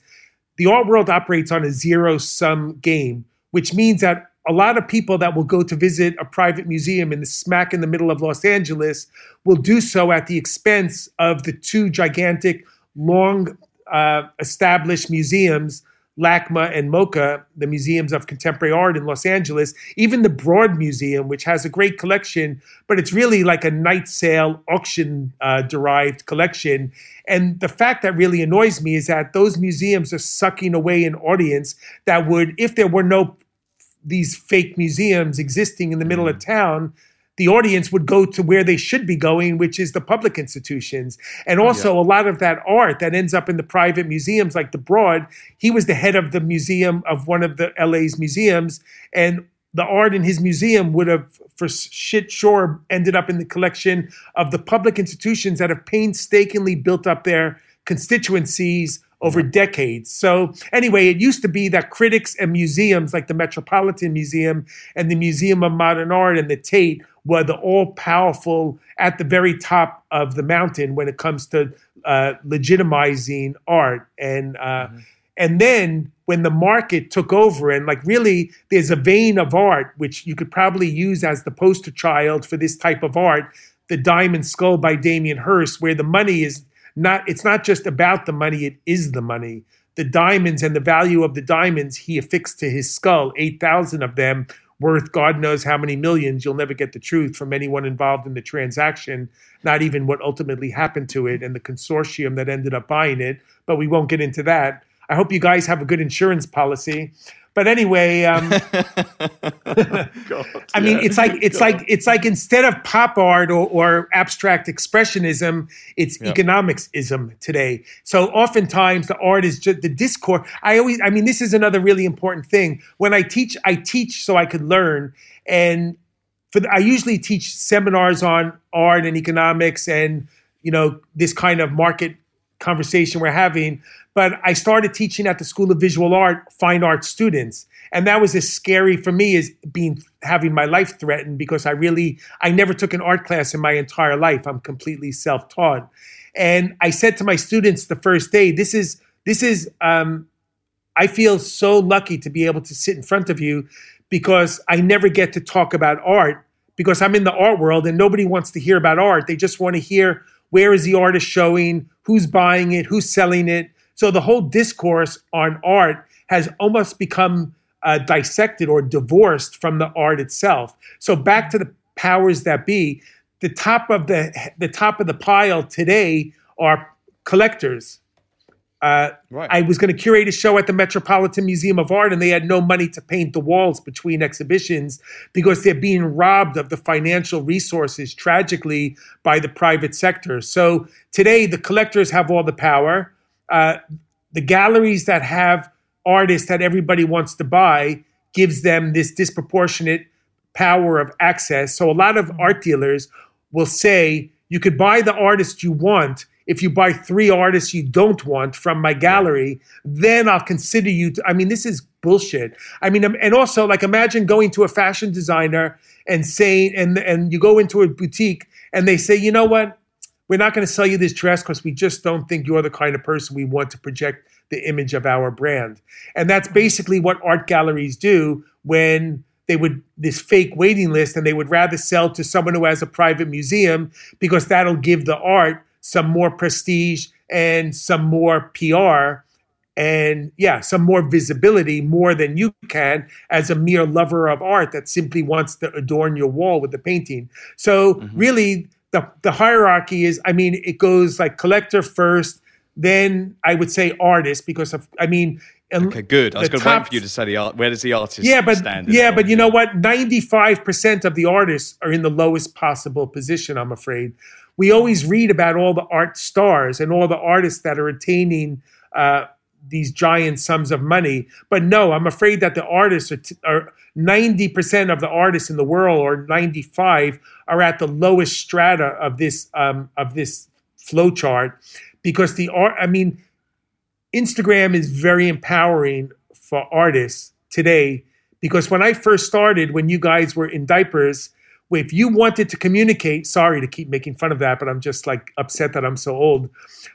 the art world operates on a zero sum game which means that a lot of people that will go to visit a private museum in the smack in the middle of Los Angeles will do so at the expense of the two gigantic long uh, established museums LACMA and MoCA, the museums of contemporary art in Los Angeles, even the Broad Museum, which has a great collection, but it's really like a night sale auction uh, derived collection. And the fact that really annoys me is that those museums are sucking away an audience that would, if there were no these fake museums existing in the middle of town, the audience would go to where they should be going, which is the public institutions. And also, yeah. a lot of that art that ends up in the private museums, like the Broad, he was the head of the museum of one of the LA's museums. And the art in his museum would have, for shit sure, ended up in the collection of the public institutions that have painstakingly built up their constituencies over decades. So, anyway, it used to be that critics and museums like the Metropolitan Museum and the Museum of Modern Art and the Tate were the all powerful at the very top of the mountain when it comes to uh, legitimizing art. And, uh, mm-hmm. and then when the market took over, and like really, there's a vein of art which you could probably use as the poster child for this type of art. The Diamond Skull by Damien Hirst, where the money is not it's not just about the money it is the money the diamonds and the value of the diamonds he affixed to his skull 8000 of them worth god knows how many millions you'll never get the truth from anyone involved in the transaction not even what ultimately happened to it and the consortium that ended up buying it but we won't get into that. I hope you guys have a good insurance policy but anyway, um, God, I mean, it's like it's God. like it's like instead of pop art or, or abstract expressionism, it's yep. economicsism today. So oftentimes the art is just the discourse. I always, I mean, this is another really important thing. When I teach, I teach so I could learn, and for the, I usually teach seminars on art and economics and you know this kind of market conversation we're having. But I started teaching at the School of Visual Art, fine art students. And that was as scary for me as being having my life threatened because I really I never took an art class in my entire life. I'm completely self-taught. And I said to my students the first day, this is this is um, I feel so lucky to be able to sit in front of you because I never get to talk about art because I'm in the art world and nobody wants to hear about art. They just want to hear where is the artist showing, who's buying it, who's selling it. So the whole discourse on art has almost become uh, dissected or divorced from the art itself. So back to the powers that be, the top of the the top of the pile today are collectors, Uh, Right. I was going to curate a show at the Metropolitan Museum of Art, and they had no money to paint the walls between exhibitions because they're being robbed of the financial resources tragically by the private sector. So today, the collectors have all the power. Uh, the galleries that have artists that everybody wants to buy gives them this disproportionate power of access. So a lot of art dealers will say you could buy the artist you want if you buy three artists you don't want from my gallery, then I'll consider you. To, I mean, this is bullshit. I mean, um, and also like imagine going to a fashion designer and saying, and and you go into a boutique and they say, you know what, we're not going to sell you this dress because we just don't think you're the kind of person we want to project the image of our brand. And that's basically what art galleries do when they would this fake waiting list and they would rather sell to someone who has a private museum because that'll give the art some more prestige and some more PR and yeah, some more visibility more than you can as a mere lover of art that simply wants to adorn your wall with the painting. So mm-hmm. really the the hierarchy is I mean it goes like collector first, then I would say artist because of I mean Okay, good. I was going to wait for you to say the art. Where does the artist yeah, but stand? yeah, but you know what? Ninety-five percent of the artists are in the lowest possible position. I'm afraid. We always read about all the art stars and all the artists that are attaining uh, these giant sums of money. But no, I'm afraid that the artists are, t- are 90% of the artists in the world, or 95, are at the lowest strata of this um, of this flow chart because the art. I mean, Instagram is very empowering for artists today because when I first started, when you guys were in diapers, if you wanted to communicate, sorry to keep making fun of that, but I'm just like upset that I'm so old.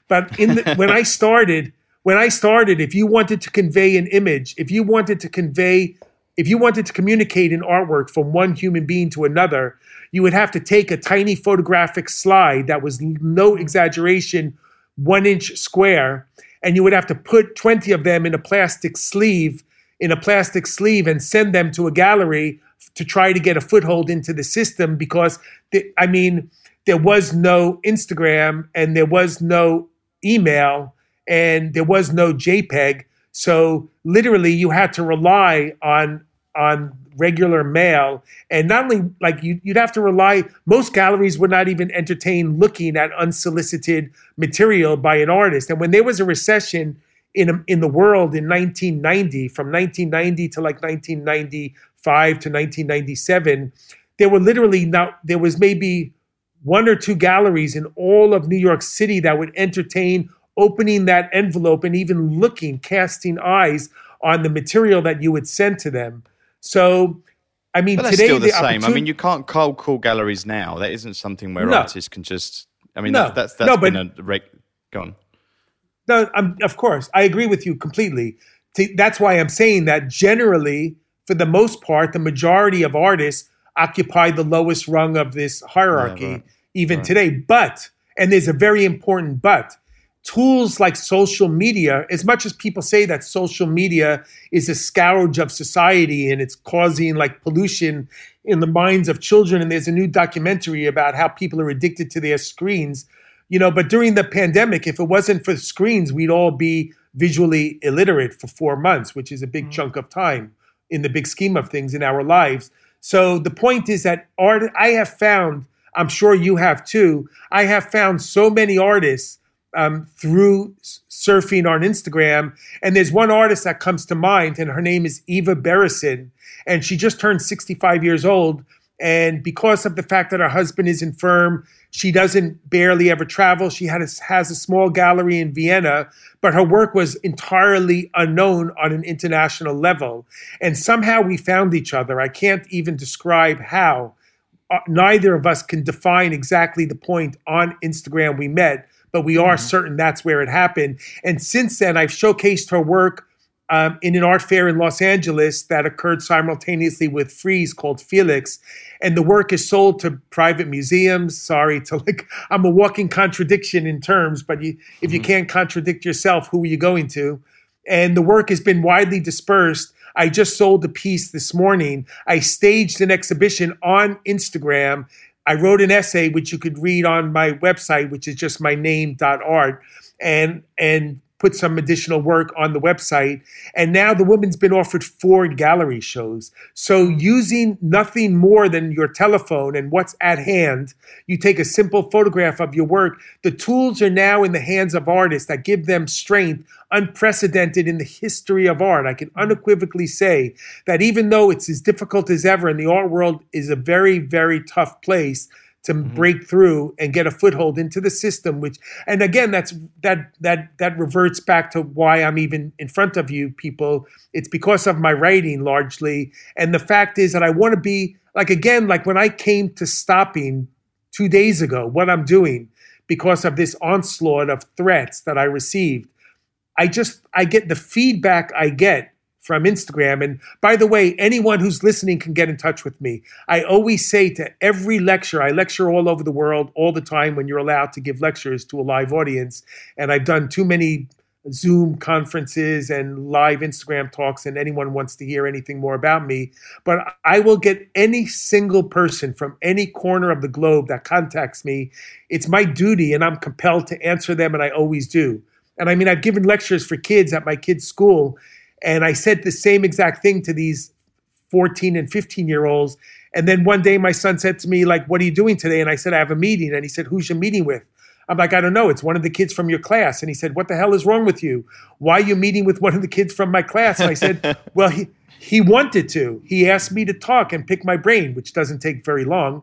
But in the, when I started, when I started, if you wanted to convey an image, if you wanted to convey, if you wanted to communicate an artwork from one human being to another, you would have to take a tiny photographic slide that was no exaggeration, one inch square, and you would have to put 20 of them in a plastic sleeve, in a plastic sleeve, and send them to a gallery to try to get a foothold into the system because, the, I mean, there was no Instagram and there was no email and there was no JPEG. So literally, you had to rely on on regular mail, and not only like you, you'd have to rely. Most galleries would not even entertain looking at unsolicited material by an artist. And when there was a recession in in the world in 1990, from 1990 to like 1995 to 1997, there were literally not. There was maybe one or two galleries in all of New York City that would entertain opening that envelope and even looking, casting eyes on the material that you would send to them. So, I mean, But today still the, same. I mean, you can't cold call galleries now. That isn't something where No. artists can just. I mean, No. that's that's, that's No, but- been a reg. Go on. No, I'm, of course, I agree with you completely. That's why I'm saying that generally, for the most part, the majority of artists occupy the lowest rung of this hierarchy, right. even today. But, and there's a very important but, tools like social media, as much as people say that social media is a scourge of society and it's causing like pollution in the minds of children, and there's a new documentary about how people are addicted to their screens you know but during the pandemic if it wasn't for screens we'd all be visually illiterate for four months which is a big chunk of time in the big scheme of things in our lives. So the point is that art i have found i'm sure you have too i have found so many artists um, through surfing on instagram and there's one artist that comes to mind and her name is Eva Beresin and she just turned 65 years old and because of the fact that her husband is infirm, she doesn't barely ever travel. She had a, has a small gallery in Vienna, but her work was entirely unknown on an international level. And somehow we found each other. I can't even describe how. Uh, neither of us can define exactly the point on Instagram we met, but we are certain that's where it happened. And since then, I've showcased her work um, in an art fair in Los Angeles that occurred simultaneously with Frieze called Felix. And the work is sold to private museums. Sorry to like, I'm a walking contradiction in terms, but you, if you can't contradict yourself, who are you going to? And the work has been widely dispersed. I just sold a piece this morning. I staged an exhibition on Instagram. I wrote an essay which you could read on my website, which is just my name.art. And and put some additional work on the website. And now the woman's been offered four gallery shows. So using nothing more than your telephone and what's at hand, you take a simple photograph of your work. The tools are now in the hands of artists that give them strength unprecedented in the history of art. I can unequivocally say that even though it's as difficult as ever and the art world is a very, very tough place, to mm-hmm. break through and get a foothold into the system which and again that's that that that reverts back to why I'm even in front of you people it's because of my writing largely and the fact is that I want to be like again like when I came to stopping 2 days ago what I'm doing because of this onslaught of threats that I received I just I get the feedback I get from Instagram. And by the way, anyone who's listening can get in touch with me. I always say to every lecture, I lecture all over the world all the time when you're allowed to give lectures to a live audience. And I've done too many Zoom conferences and live Instagram talks, and anyone wants to hear anything more about me. But I will get any single person from any corner of the globe that contacts me. It's my duty, and I'm compelled to answer them, and I always do. And I mean, I've given lectures for kids at my kids' school, and I said the same exact thing to these 14 and 15 year olds. And then one day my son said to me, like, what are you doing today? And I said, I have a meeting. And he said, who's your meeting with? I'm like, I don't know. It's one of the kids from your class. And he said, What the hell is wrong with you? Why are you meeting with one of the kids from my class? And I said, Well, he, he wanted to. He asked me to talk and pick my brain, which doesn't take very long.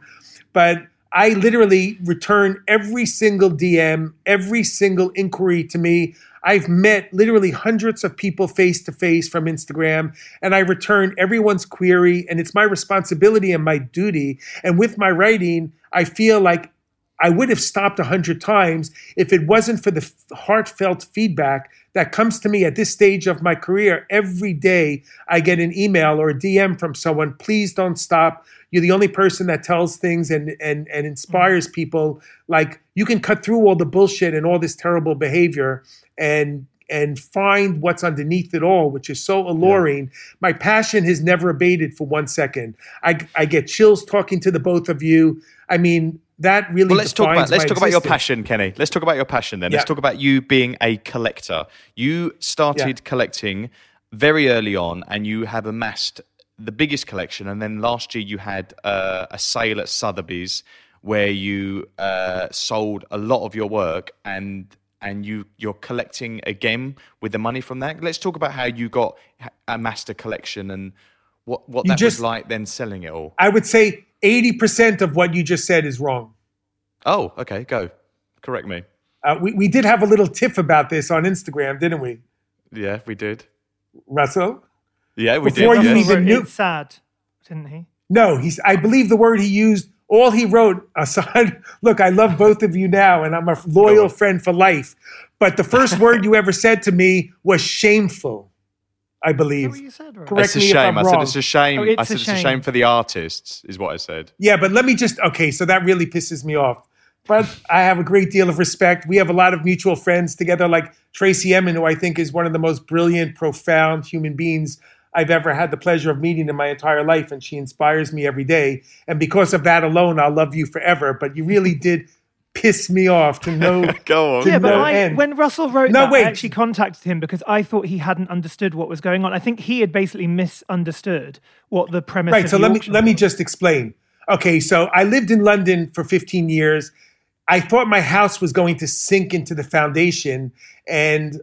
But I literally return every single DM, every single inquiry to me. I've met literally hundreds of people face to face from Instagram, and I return everyone's query, and it's my responsibility and my duty. And with my writing, I feel like I would have stopped a hundred times if it wasn't for the heartfelt feedback that comes to me at this stage of my career. Every day I get an email or a DM from someone, please don't stop. You're the only person that tells things and and and inspires mm. people. Like you can cut through all the bullshit and all this terrible behavior and and find what's underneath it all, which is so alluring. Yeah. My passion has never abated for one second. I, I get chills talking to the both of you. I mean, that really. Well, let's talk about let's talk existence. about your passion, Kenny. Let's talk about your passion then. Yeah. Let's talk about you being a collector. You started yeah. collecting very early on, and you have amassed the biggest collection. And then last year you had uh, a sale at Sotheby's where you uh, sold a lot of your work and and you you're collecting again with the money from that. Let's talk about how you got a master collection and what what that just, was like then selling it all. I would say eighty percent of what you just said is wrong. Oh, okay, go. Correct me. Uh, we we did have a little tiff about this on Instagram, didn't we? Yeah, we did. Russell. Yeah, we Before did. Before you yes. even knew, sad, didn't he? No, he's. I believe the word he used all he wrote aside look i love both of you now and i'm a loyal friend for life. But the first word you ever said to me was shameful i believe what you said, right? correct it's a me shame. I said it's a shame. Oh, it's i said a it's shame. a shame. for the artists is what i said. Yeah but let me just okay so that really pisses me off. But i have a great deal of respect. We have a lot of mutual friends together like Tracey Emin who i think is one of the most brilliant profound human beings I've ever had the pleasure of meeting in my entire life, and she inspires me every day. And because of that alone, I'll love you forever. But you really did piss me off to no go on. yeah, but no I, end. when Russell wrote no, that, wait. I actually contacted him because I thought he hadn't understood what was going on. I think he had basically misunderstood what the premise. Right. so let me let me just explain. Okay, so I lived in London for 15 years. I thought my house was going to sink into the foundation, and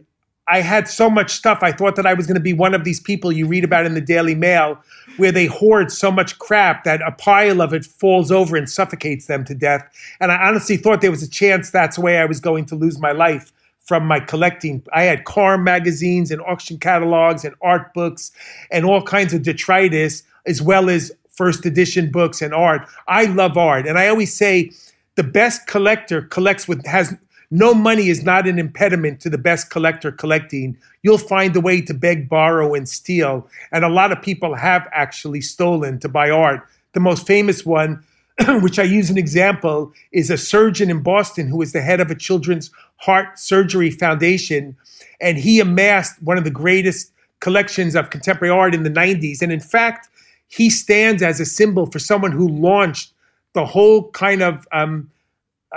I had so much stuff. I thought that I was going to be one of these people you read about in the Daily Mail where they hoard so much crap that a pile of it falls over and suffocates them to death. And I honestly thought there was a chance that's the way I was going to lose my life from my collecting. I had car magazines and auction catalogs and art books and all kinds of detritus, as well as first edition books and art. I love art. And I always say the best collector collects with has no money is not an impediment to the best collector collecting. You'll find a way to beg, borrow, and steal. And a lot of people have actually stolen to buy art. The most famous one, which I use an example, is a surgeon in Boston who is the head of a children's heart surgery foundation. And he amassed one of the greatest collections of contemporary art in the 90s. And in fact, he stands as a symbol for someone who launched the whole kind of um,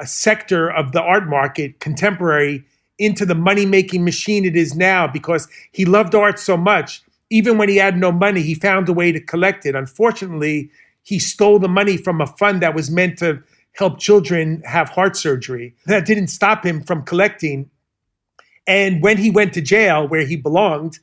sector of the art market, contemporary, into the money making machine it is now because he loved art so much. Even when he had no money, he found a way to collect it. Unfortunately, he stole the money from a fund that was meant to help children have heart surgery. That didn't stop him from collecting. And when he went to jail, where he belonged,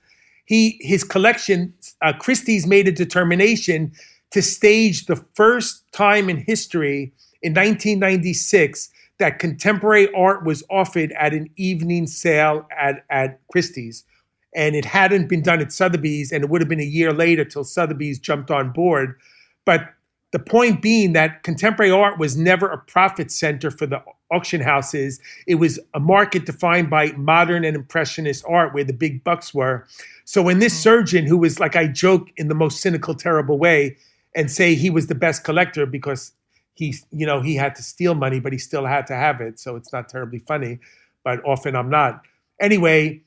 he his collection, uh, Christie's made a determination to stage the first time in history in 1996 that contemporary art was offered at an evening sale at, at Christie's. And it hadn't been done at Sotheby's, and it would have been a year later till Sotheby's jumped on board. But the point being that contemporary art was never a profit center for the auction houses. It was a market defined by modern and impressionist art where the big bucks were. So when this hmm. surgeon, who was like I joke in the most cynical, terrible way, and say he was the best collector because he, you know, he had to steal money, but he still had to have it. So it's not terribly funny, but often I'm not. Anyway,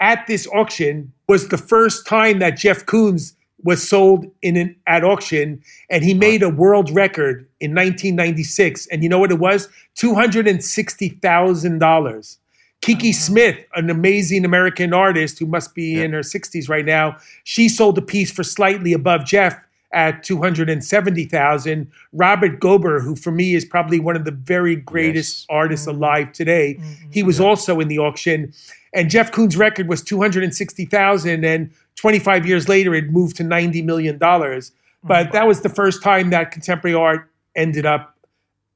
at this auction was the first time that Jeff Koons was sold in an at auction, and he made a world record in 1996. And you know what it was? Two hundred and sixty thousand dollars. Kiki uh-huh. Smith, an amazing American artist who must be yeah. in her 60s right now, she sold a piece for slightly above Jeff at 270,000. Robert Gober, who for me is probably one of the very greatest yes. artists mm-hmm. alive today, mm-hmm. he was yeah. also in the auction. And Jeff Koons' record was 260,000 and 25 years later it moved to 90 million dollars. But mm-hmm. that was the first time that contemporary art ended up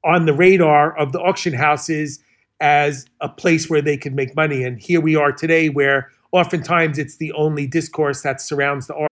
on the radar of the auction houses as a place where they could make money. And here we are today where oftentimes it's the only discourse that surrounds the art.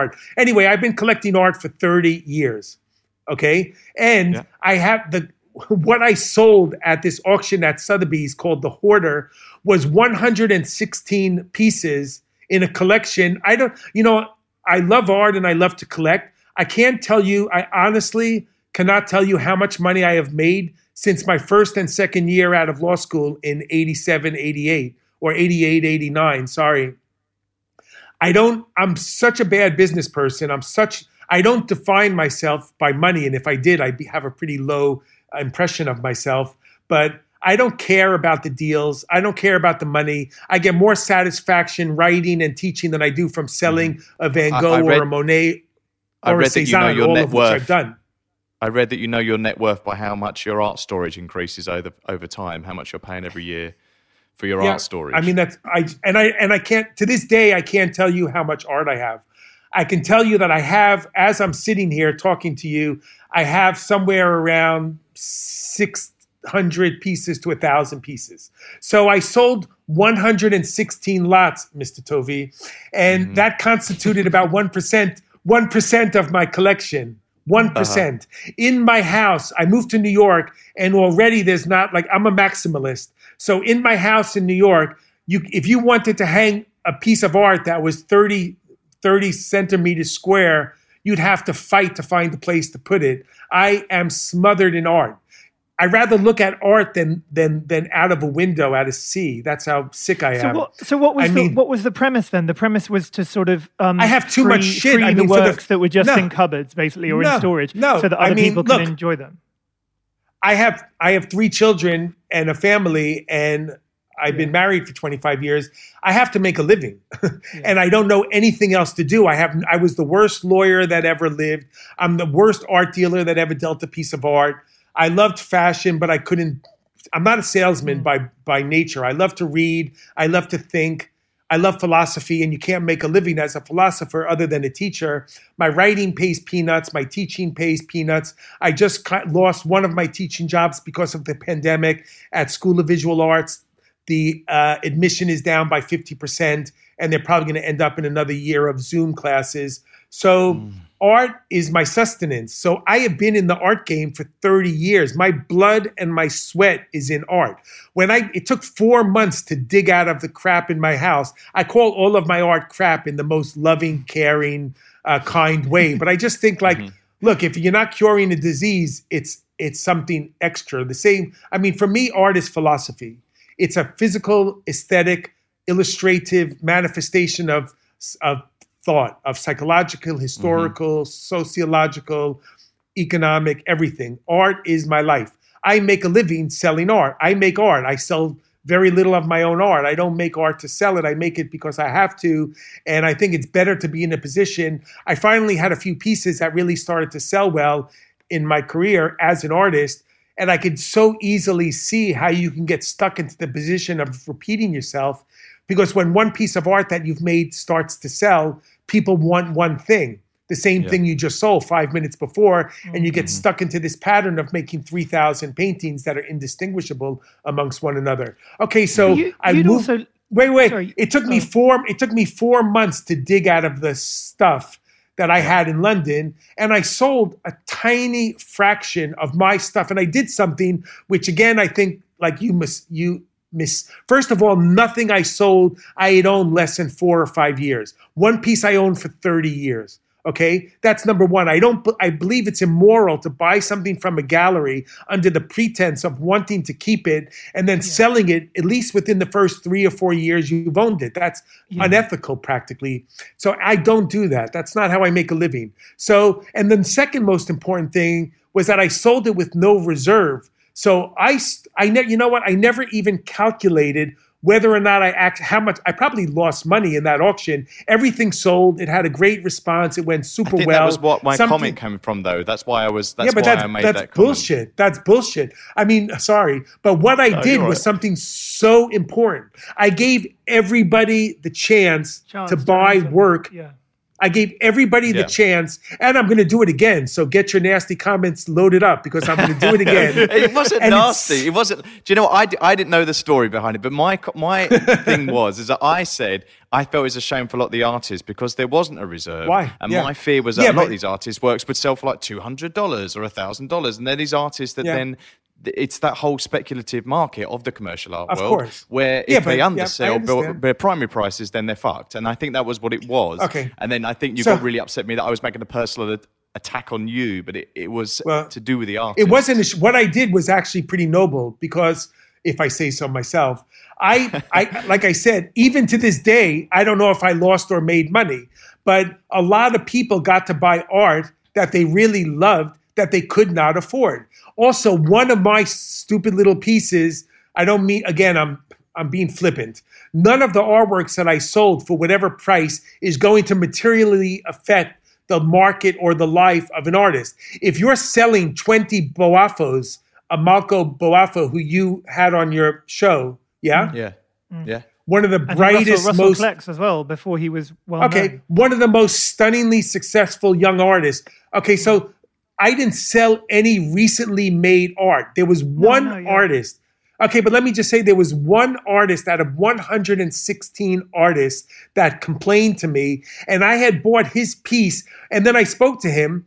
art. Anyway, I've been collecting art for 30 years. Okay. And yeah. I have the what I sold at this auction at Sotheby's called the Hoarder was 116 pieces in a collection. I don't, you know, I love art and I love to collect. I can't tell you, I honestly cannot tell you how much money I have made since my first and second year out of law school in 87, 88, or 88, 89. Sorry. I don't, I'm such a bad business person. I'm such, I don't define myself by money. And if I did, I'd be, have a pretty low impression of myself. But I don't care about the deals. I don't care about the money. I get more satisfaction writing and teaching than I do from selling mm-hmm. a Van Gogh I, I read, or a Monet or I read a Cezanne, that you know your net worth. I've done. I read that you know your net worth by how much your art storage increases over over time, how much you're paying every year for your yeah, art storage. I mean that's I and I and I can't to this day I can't tell you how much art I have. I can tell you that I have as I'm sitting here talking to you, I have somewhere around 600 pieces to a 1000 pieces. So I sold 116 lots, Mr. Tovey, and mm-hmm. that constituted about 1% 1% of my collection. One uh-huh. In my house, I moved to New York, and already there's not like I'm a maximalist. So in my house in New York, you if you wanted to hang a piece of art that was 30, 30 centimeters square, you'd have to fight to find a place to put it. I am smothered in art. I rather look at art than than than out of a window at a sea. That's how sick I am. So what, so what was I the, mean, what was the premise then? The premise was to sort of um, I have too free, much shit. Free I mean, the works the, that were just no, in cupboards, basically, or no, in storage, no, so that other I mean, people look, can enjoy them. I have I have three children and a family, and I've yeah. been married for 25 years. I have to make a living, yeah. and I don't know anything else to do. I have I was the worst lawyer that ever lived. I'm the worst art dealer that ever dealt a piece of art. I loved fashion, but I couldn't. I'm not a salesman mm. by by nature. I love to read. I love to think. I love philosophy, and you can't make a living as a philosopher other than a teacher. My writing pays peanuts. My teaching pays peanuts. I just lost one of my teaching jobs because of the pandemic at School of Visual Arts. The uh, admission is down by 50%, and they're probably going to end up in another year of Zoom classes. So, art is my sustenance. So, I have been in the art game for 30 years. My blood and my sweat is in art. When I, it took four months to dig out of the crap in my house. I call all of my art crap in the most loving, caring, uh, kind way. But I just think, like, look, if you're not curing a disease, it's it's something extra. The same. I mean, for me, art is philosophy. It's a physical, aesthetic, illustrative manifestation of of thought, of psychological, mm-hmm. historical, sociological, economic, everything. Art is my life. I make a living selling art. I make art. I sell very little of my own art. I don't make art to sell it. I make it because I have to. And I think it's better to be in a position. I finally had a few pieces that really started to sell well in my career as an artist. And I could so easily see how you can get stuck into the position of repeating yourself. Because when one piece of art that you've made starts to sell, people want one thing the same thing you just sold five minutes before, and you get mm-hmm. stuck into this pattern of making 3,000 paintings that are indistinguishable amongst one another. Okay, so You- I moved. also- wait, wait. Sorry. It took me four. It took me four months to dig out of the stuff that I had in London, and I sold a tiny fraction of my stuff. And I did something which, again, I think like you miss you miss. First of all, nothing I sold I had owned less than four or five years. One piece I owned for thirty years. Okay, that's number one. I don't. I believe it's immoral to buy something from a gallery under the pretense of wanting to keep it and then selling it at least within the first three or four years you've owned it. That's unethical, practically. So I don't do that. That's not how I make a living. So, and then second most important thing was that I sold it with no reserve. So I, I ne- you know what? I never even calculated whether or not I act, how much, I probably lost money in that auction. Everything sold. It had a great response. It went super I think well. that was what my Something- comment came from, though. That's why I was. That's yeah, but why that's, I made that's that comment. bullshit. That's bullshit. I mean, sorry, but what I No, did was right. something so important. I gave everybody the chance, Chance to to buy answer. work. Yeah. I gave everybody Yeah. the chance, and I'm going to do it again. So get your nasty comments loaded up because I'm going to do it again. It wasn't And it's- nasty. It wasn't. Do you know what? I, d- I didn't know the story behind it, but my my thing was is that I said I felt it was a shame for a lot of the artists because there wasn't a reserve. Why? And Yeah. my fear was that Yeah, a lot but- of these artists' works would sell for like two hundred dollars or thousand dollars, and they're these artists that then. It's that whole speculative market of the commercial art Of world, course. where Yeah, if but- they yeah, undersell their- their primary prices, then they're fucked. And I think that was what it was. Okay. And then I think you So- got really upset me that I was making a personal attack on you, but it, it was Well, to do with the art. it wasn't sh- what I did was actually pretty noble because if I say so myself, I, I like I said, even to this day, I don't know if I lost or made money, but a lot of people got to buy art that they really loved that they could not afford. Also, one of my stupid little pieces, I don't mean again, I'm I'm being flippant. None of the artworks that I sold for whatever price is going to materially affect the market or the life of an artist. If you're selling 20 Boafos, Amoako Boafo who you had on your show, yeah? Mm. Yeah. Mm. Yeah. One of the And brightest, Russell, Russell most Klex as well before he was well okay, known. one of the most stunningly successful young artists. Okay, so I didn't sell any recently made art. There was one no, yeah. artist. Okay, but let me just say there was one artist out of 116 artists that complained to me, and I had bought his piece, and then I spoke to him,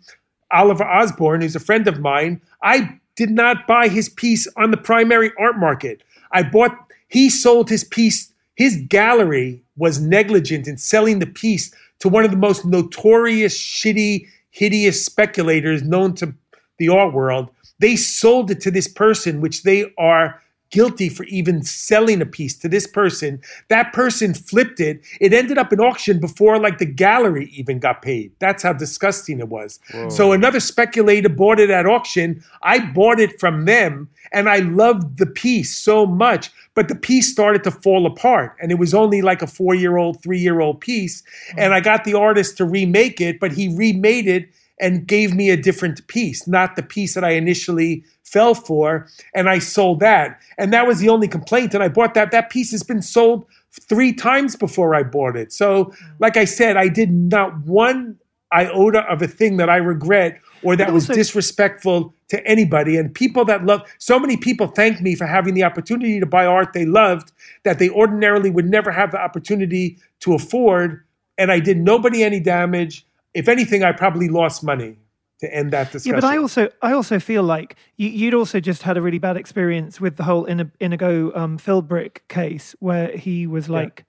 Oliver Osborne, who's a friend of mine. I did not buy his piece on the primary art market. I bought, he sold his piece, his gallery was negligent in selling the piece to one of the most notorious, shitty, hideous speculators known to the art world. They sold it to this person, which they are guilty for even selling a piece to this person. That person flipped it. It ended up in auction before like the gallery even got paid. That's how disgusting it was. So another speculator bought it at auction. I bought it from them and I loved the piece so much, but the piece started to fall apart and it was only like a 4-year-old, 3-year-old piece hmm. and I got the artist to remake it, but he remade it and gave me a different piece, not the piece that I initially fell for. And I sold that. And that was the only complaint. And I bought that. That piece has been sold three times before I bought it. So, mm. like I said, I did not one iota of a thing that I regret or that was disrespectful to anybody. And people that love, so many people thank me for having the opportunity to buy art they loved that they ordinarily would never have the opportunity to afford. And I did nobody any damage. If anything, I probably lost money to end that discussion. Yeah, but I also I also feel like you, would also just had a really bad experience with the whole Inigo um, Philbrick case where he was like. Yeah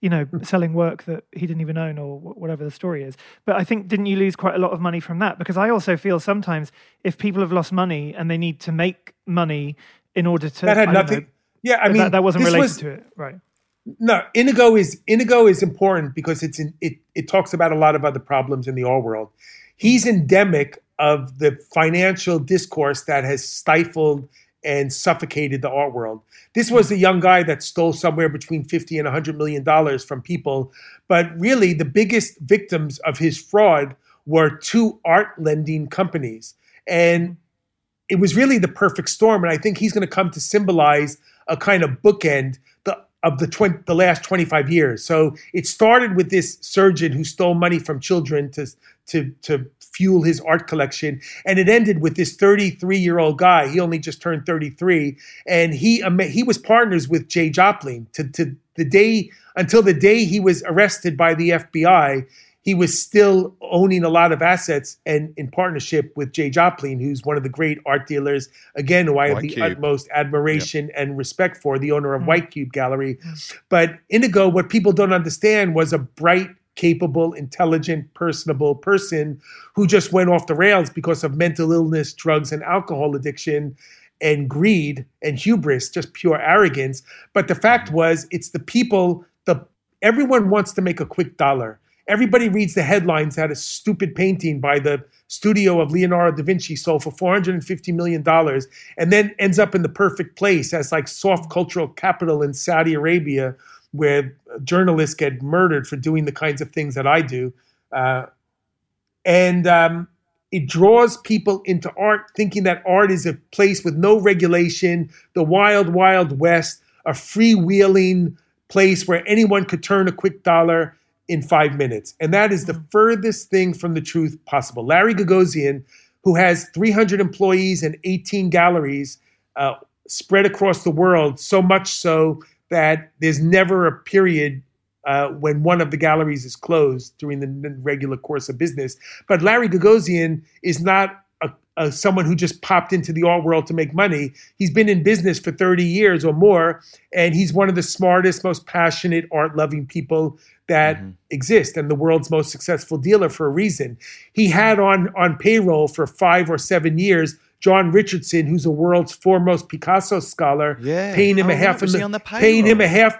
you know, selling work that he didn't even own or whatever the story is. But I think didn't you lose quite a lot of money from that? Because I also feel sometimes if people have lost money and they need to make money in order to that had nothing. Know, yeah, I mean that, that wasn't related was, to it, right? No, Inigo is Inigo is important because it's in, it it talks about a lot of other problems in the art world. He's endemic of the financial discourse that has stifled and suffocated the art world. This was a young guy that stole somewhere between 50 and 100 million dollars from people, but really the biggest victims of his fraud were two art lending companies. And it was really the perfect storm and I think he's going to come to symbolize a kind of bookend of the 20, the last 25 years. So it started with this surgeon who stole money from children to to to fuel his art collection. And it ended with this 33 year old guy. He only just turned 33, and he he was partners with Jay Jopling to, to the day until the day he was arrested by the FBI. He was still owning a lot of assets and in partnership with Jay Jopling, who's one of the great art dealers, again, who I have White the Cube. utmost admiration yep. and respect for, the owner of mm-hmm. White Cube Gallery. But Inigo, what people don't understand was a bright capable, intelligent, personable person who just went off the rails because of mental illness, drugs, and alcohol addiction and greed and hubris, just pure arrogance. But the fact was, it's the people, the everyone wants to make a quick dollar. Everybody reads the headlines that a stupid painting by the studio of Leonardo da Vinci sold for $450 million and then ends up in the perfect place as like soft cultural capital in Saudi Arabia where journalists get murdered for doing the kinds of things that I do. Uh, and um, it draws people into art, thinking that art is a place with no regulation, the wild, wild west, a freewheeling place where anyone could turn a quick dollar in five minutes. And that is the mm. furthest thing from the truth possible. Larry Gagosian, who has 300 employees and 18 galleries uh, spread across the world, so much so that there's never a period uh, when one of the galleries is closed during the regular course of business. But Larry Gagosian is not a, someone who just popped into the art world to make money. He's been in business for 30 years or more, and he's one of the smartest, most passionate, art loving people that mm-hmm. exist and the world's most successful dealer for a reason. He had on, on payroll for five or seven years John Richardson, who's the world's foremost Picasso scholar, yeah. paying him oh, a half a million, paying him a half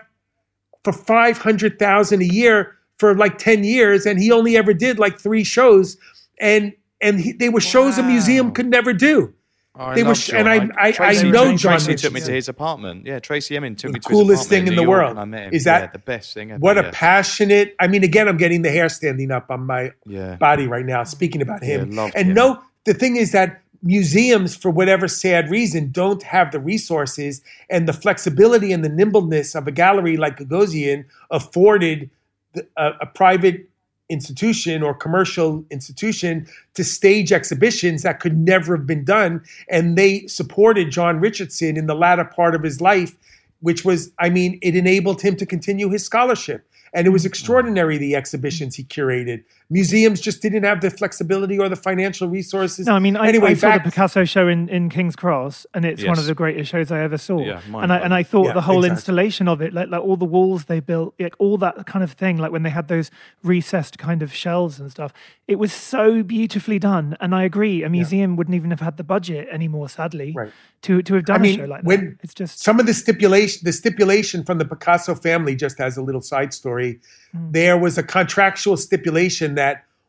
for five hundred thousand a year for like ten years, and he only ever did like three shows, and and he, they were wow. shows a museum could never do. Oh, they were, John. and I, I, Tracey, I know John. Tracey took me to his apartment. Yeah, Tracey Emin took the me to coolest thing in, in the world. Is that yeah, the best thing? Ever, what yeah. a passionate! I mean, again, I'm getting the hair standing up on my yeah. body right now. Speaking about him, and him. no, the thing is that museums, for whatever sad reason, don't have the resources and the flexibility and the nimbleness of a gallery like Gagosian afforded the, a, a private institution or commercial institution to stage exhibitions that could never have been done. And they supported John Richardson in the latter part of his life, which was, I mean, it enabled him to continue his scholarship. And it was mm-hmm. extraordinary the exhibitions he curated. Museums just didn't have the flexibility or the financial resources. No, I mean, I, anyway, I saw back... the Picasso show in, in King's Cross, and it's yes. one of the greatest shows I ever saw. Yeah, and I and I thought yeah, the whole exactly. installation of it, like like all the walls they built, like all that kind of thing, like when they had those recessed kind of shelves and stuff, it was so beautifully done. And I agree, a museum yeah. wouldn't even have had the budget anymore, sadly, right. to to have done I mean, a show like when that. It's just some of the stipulation, the stipulation from the Picasso family, just as a little side story, mm. there was a contractual stipulation that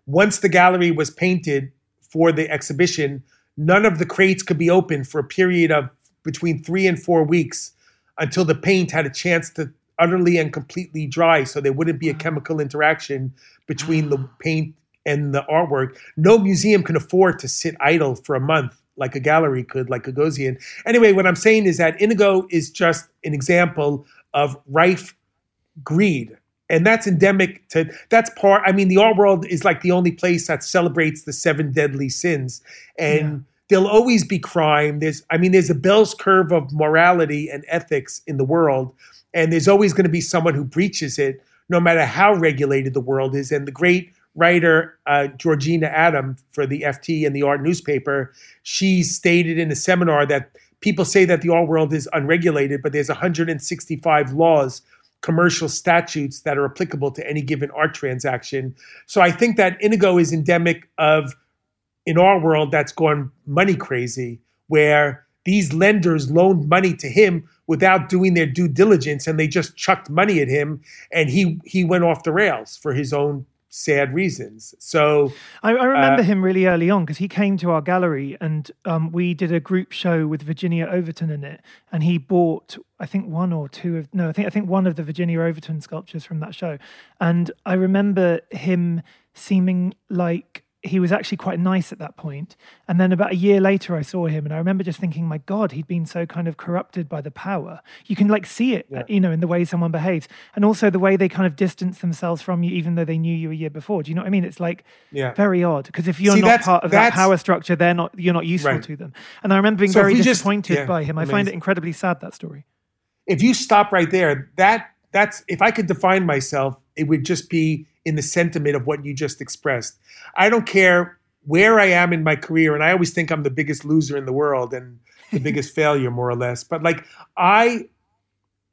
once the gallery was painted for the exhibition, none of the crates could be opened for a period of between three and four weeks until the paint had a chance to utterly and completely dry so there wouldn't be a chemical interaction between the paint and the artwork. No museum can afford to sit idle for a month like a gallery could, like Gagosian. Anyway, what I'm saying is that Inigo is just an example of rife greed. And that's endemic to that's part. I mean, the art world is like the only place that celebrates the seven deadly sins. And yeah. there'll always be crime. There's I mean, there's a Bell's curve of morality and ethics in the world. And there's always going to be someone who breaches it, no matter how regulated the world is. And the great writer uh, Georgina Adam for the FT and the art newspaper, she stated in a seminar that people say that the art world is unregulated, but there's 165 laws, commercial statutes that are applicable to any given art transaction. So I think that Inigo is endemic of in our world that's gone money crazy, where these lenders loaned money to him without doing their due diligence and they just chucked money at him and he he went off the rails for his own sad reasons. So I, I remember uh, him really early on because he came to our gallery and um, we did a group show with Virginia Overton in it, and he bought I think one or two of no, I think I think one of the Virginia Overton sculptures from that show, and I remember him seeming like he was actually quite nice at that point. And then about a year later, I saw him, and I remember just thinking, my God, he'd been so kind of corrupted by the power. You can like see it, yeah. you know, in the way someone behaves, and also the way they kind of distance themselves from you, even though they knew you a year before. Do you know what I mean? It's like yeah. very odd because if you're see, not part of that power structure, they're not you're not useful right. to them. And I remember being so very disappointed just, yeah, by him. I find it incredibly sad that story. If you stop right there, that that's if I could define myself, it would just be in the sentiment of what you just expressed. I don't care where I am in my career, and I always think I'm the biggest loser in the world and the biggest failure, more or less. But like I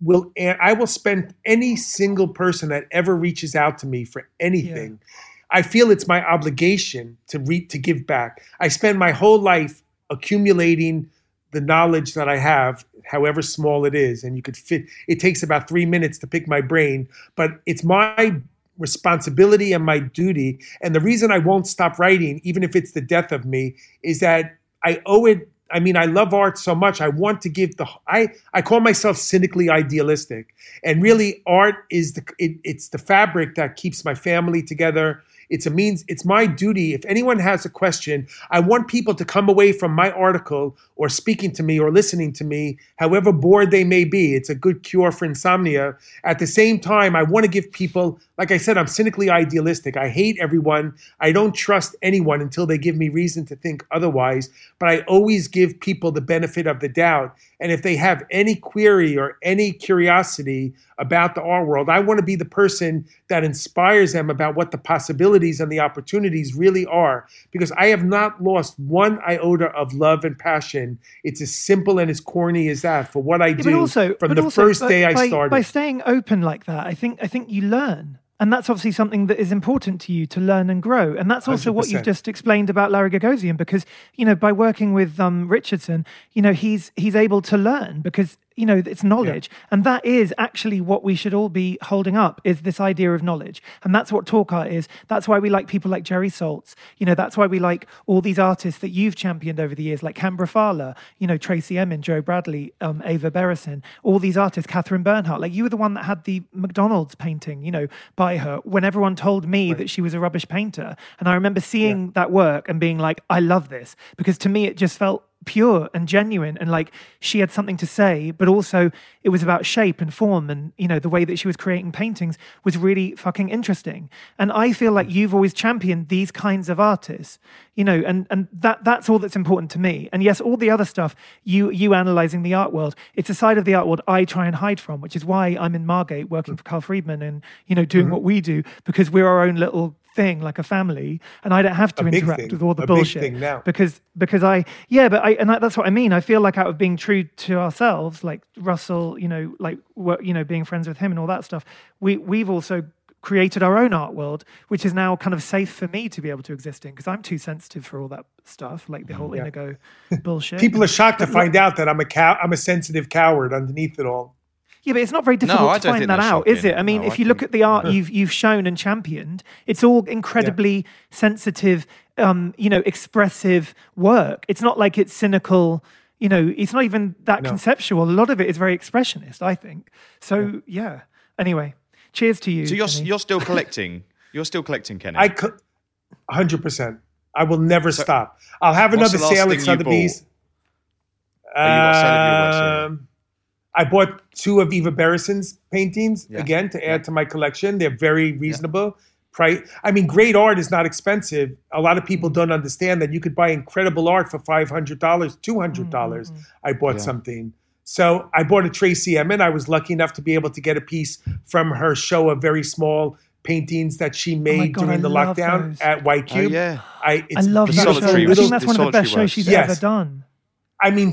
will, eh, I will spend any single person that ever reaches out to me for anything. Yeah. I feel it's my obligation to re- to give back. I spend my whole life accumulating the knowledge that I have, however small it is, and you could fit. It takes about three minutes to pick my brain, but it's my responsibility and my duty. And the reason I won't stop writing, even if it's the death of me, is that I owe it. I mean, I love art so much. I want to give the. I I call myself cynically idealistic, and really, art is the. It, it's the fabric that keeps my family together. It's a means, it's my duty. If anyone has a question, I want people to come away from my article or speaking to me or listening to me, however bored they may be. It's a good cure for insomnia. At the same time, I want to give people, like I said, I'm cynically idealistic. I hate everyone. I don't trust anyone until they give me reason to think otherwise. But I always give people the benefit of the doubt. And if they have any query or any curiosity about the art world, I want to be the person that inspires them about what the possibilities and the opportunities really are. Because I have not lost one iota of love and passion. It's as simple and as corny as that for what I yeah, do also, from the also, first day I by, started. By staying open like that, I think I think you learn and that's obviously something that is important to you to learn and grow and that's also 100%. what you've just explained about larry gagosian because you know by working with um, richardson you know he's he's able to learn because you know it's knowledge. Yeah. and that is actually what we should all be holding up is this idea of knowledge. And that's what talk art is. That's why we like people like jerry saltz. You know that's why we like all these artists that you've championed over the years like Kembra Pfahler, you know tracey Emin joe bradley um, eva beresin all these artists katherine bernhardt. Like you were the one that had the mcdonald's painting you know by her when everyone told me right. that she was a rubbish painter. And i remember seeing yeah. that work and being like i love this. Because to me it just felt pure and genuine and like she had something to say but also it was about shape and form and you know the way that she was creating paintings was really fucking interesting and i feel like you've always championed these kinds of artists you know and and that that's all that's important to me and yes all the other stuff you you analyzing the art world it's a side of the art world i try and hide from which is why i'm in margate working for carl freedman and you know doing mm-hmm. what we do because we're our own little thing like a family and i don't have to interact with all the a bullshit because because i yeah but i and that's what i mean. I feel like out of being true to ourselves like russell you know like you know being friends with him and all that stuff we we've also created our own art world which is now kind of safe for me to be able to exist in because i'm too sensitive for all that stuff like the mm, whole yeah. inigo bullshit. People are shocked to find out that i'm a cow i'm a sensitive coward underneath it all yeah, but it's not very difficult no, to find that out, shocking. is it? I mean, no, if I you look at the art you've you've shown and championed, it's all incredibly yeah. sensitive, um, you know, expressive work. It's not like it's cynical. You know, it's not even that no. conceptual. A lot of it is very expressionist, I think. So yeah. yeah. Anyway, cheers to you. So you're Kenny. you're still collecting. You're still collecting, Kenny. I co- hundred percent. I will never So, stop. I'll have what's another the last sale thing at you Sotheby's. You got sale of your works. Um, I bought two of Eva Beresin's paintings Yeah. again to add to my collection. They're very reasonable. Price. I mean, great art is not expensive. A lot of people don't understand that you could buy incredible art for five hundred dollars, two hundred dollars. Mm-hmm. I bought something. So I bought a Tracey Emin. I was lucky enough to be able to get a piece from her show of very small paintings that she oh made God, during I the lockdown those. at White Oh, Cube. yeah. I, I love that show. I think that's one of the solitary best shows she's Yes. ever done. I mean,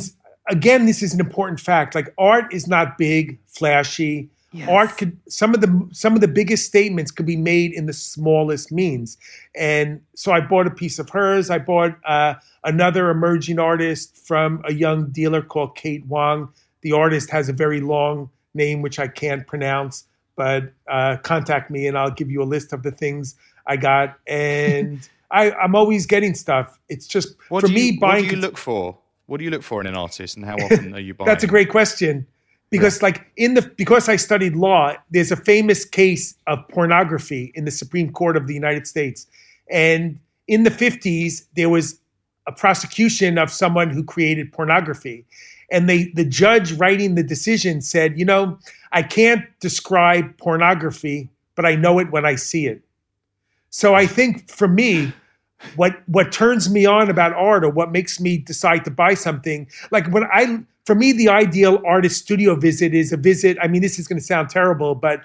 again, this is an important fact. Like art is not big, flashy. Yes. Art could some of the some of the biggest statements could be made in the smallest means. And so I bought a piece of hers. I bought uh, another emerging artist from a young dealer called Kate Wong. The artist has a very long name which I can't pronounce, but uh, contact me and I'll give you a list of the things I got. And I, I'm always getting stuff. It's just What for me you, buying. What do you look for? What do you look for in an artist, and how often are you buying? That's a great question. Because like in the because I studied law, there's a famous case of pornography in the Supreme Court of the United States. And in the 50s, there was a prosecution of someone who created pornography. And they the judge writing the decision said, you know, I can't describe pornography, but I know it when I see it. So I think for me, what what turns me on about art or what makes me decide to buy something like when i for me the ideal artist studio visit is a visit i mean this is going to sound terrible but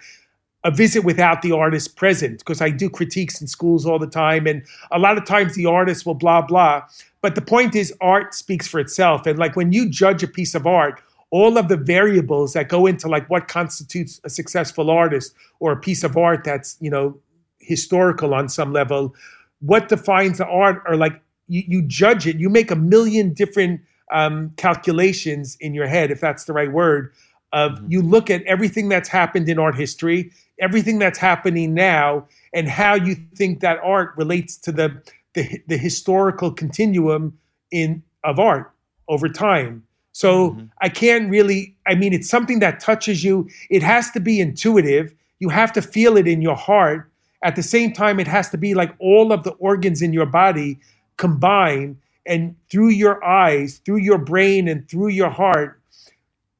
a visit without the artist present because i do critiques in schools all the time and a lot of times the artist will blah blah. But the point is art speaks for itself and like when you judge a piece of art all of the variables that go into like what constitutes a successful artist or a piece of art that's you know historical on some level what defines the art or like you, you judge it. You make a million different um, calculations in your head if that's the right word of you look at everything that's happened in art history everything that's happening now and how you think that art relates to the the, the historical continuum in of art over time. So i can't really i mean it's something that touches you. It has to be intuitive. You have to feel it in your heart at the same time, it has to be like all of the organs in your body combine, and through your eyes, through your brain, and through your heart,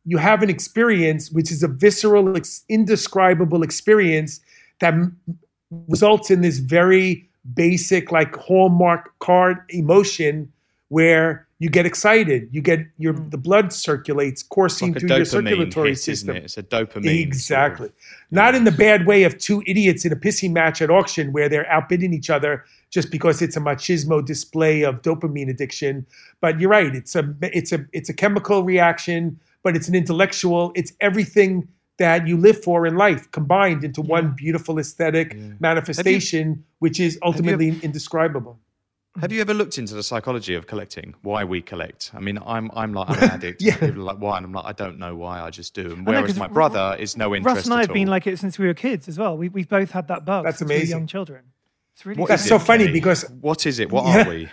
you have an experience which is a visceral, indescribable experience that results in this very basic, like hallmark card emotion where you get excited, you get your mm. the blood circulates coursing like through your circulatory hit, system. isn't it? It's a dopamine. sort of- Exactly. Not in the bad way of two idiots in a pissing match at auction where they're outbidding each other just because it's a machismo display of dopamine addiction. But you're right. It's a it's a it's a chemical reaction, but it's an intellectual. It's everything that you live for in life combined into one beautiful aesthetic manifestation, which is ultimately indescribable. Have you ever looked into the psychology of collecting? Why we collect? I mean, I'm I'm like I'm an addict. Yeah. People are like why, and I'm like I don't know why. I just do. And whereas know, whereas 'cause my R- brother is no interest Russ and I have been like it since we were kids as well. We, we've both had that bug That's since we were amazing. young children. It's really What That's is so funny Kenny? because what is it? What Yeah. are we?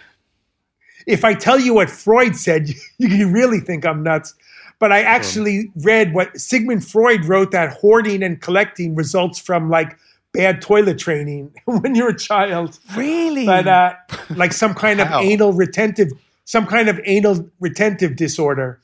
if I tell you what Freud said, you can really think I'm nuts. But I actually read what Sigmund Freud wrote that hoarding and collecting results from like bad toilet training when you're a child. Really? But uh, like some kind of anal retentive, some kind of anal retentive disorder.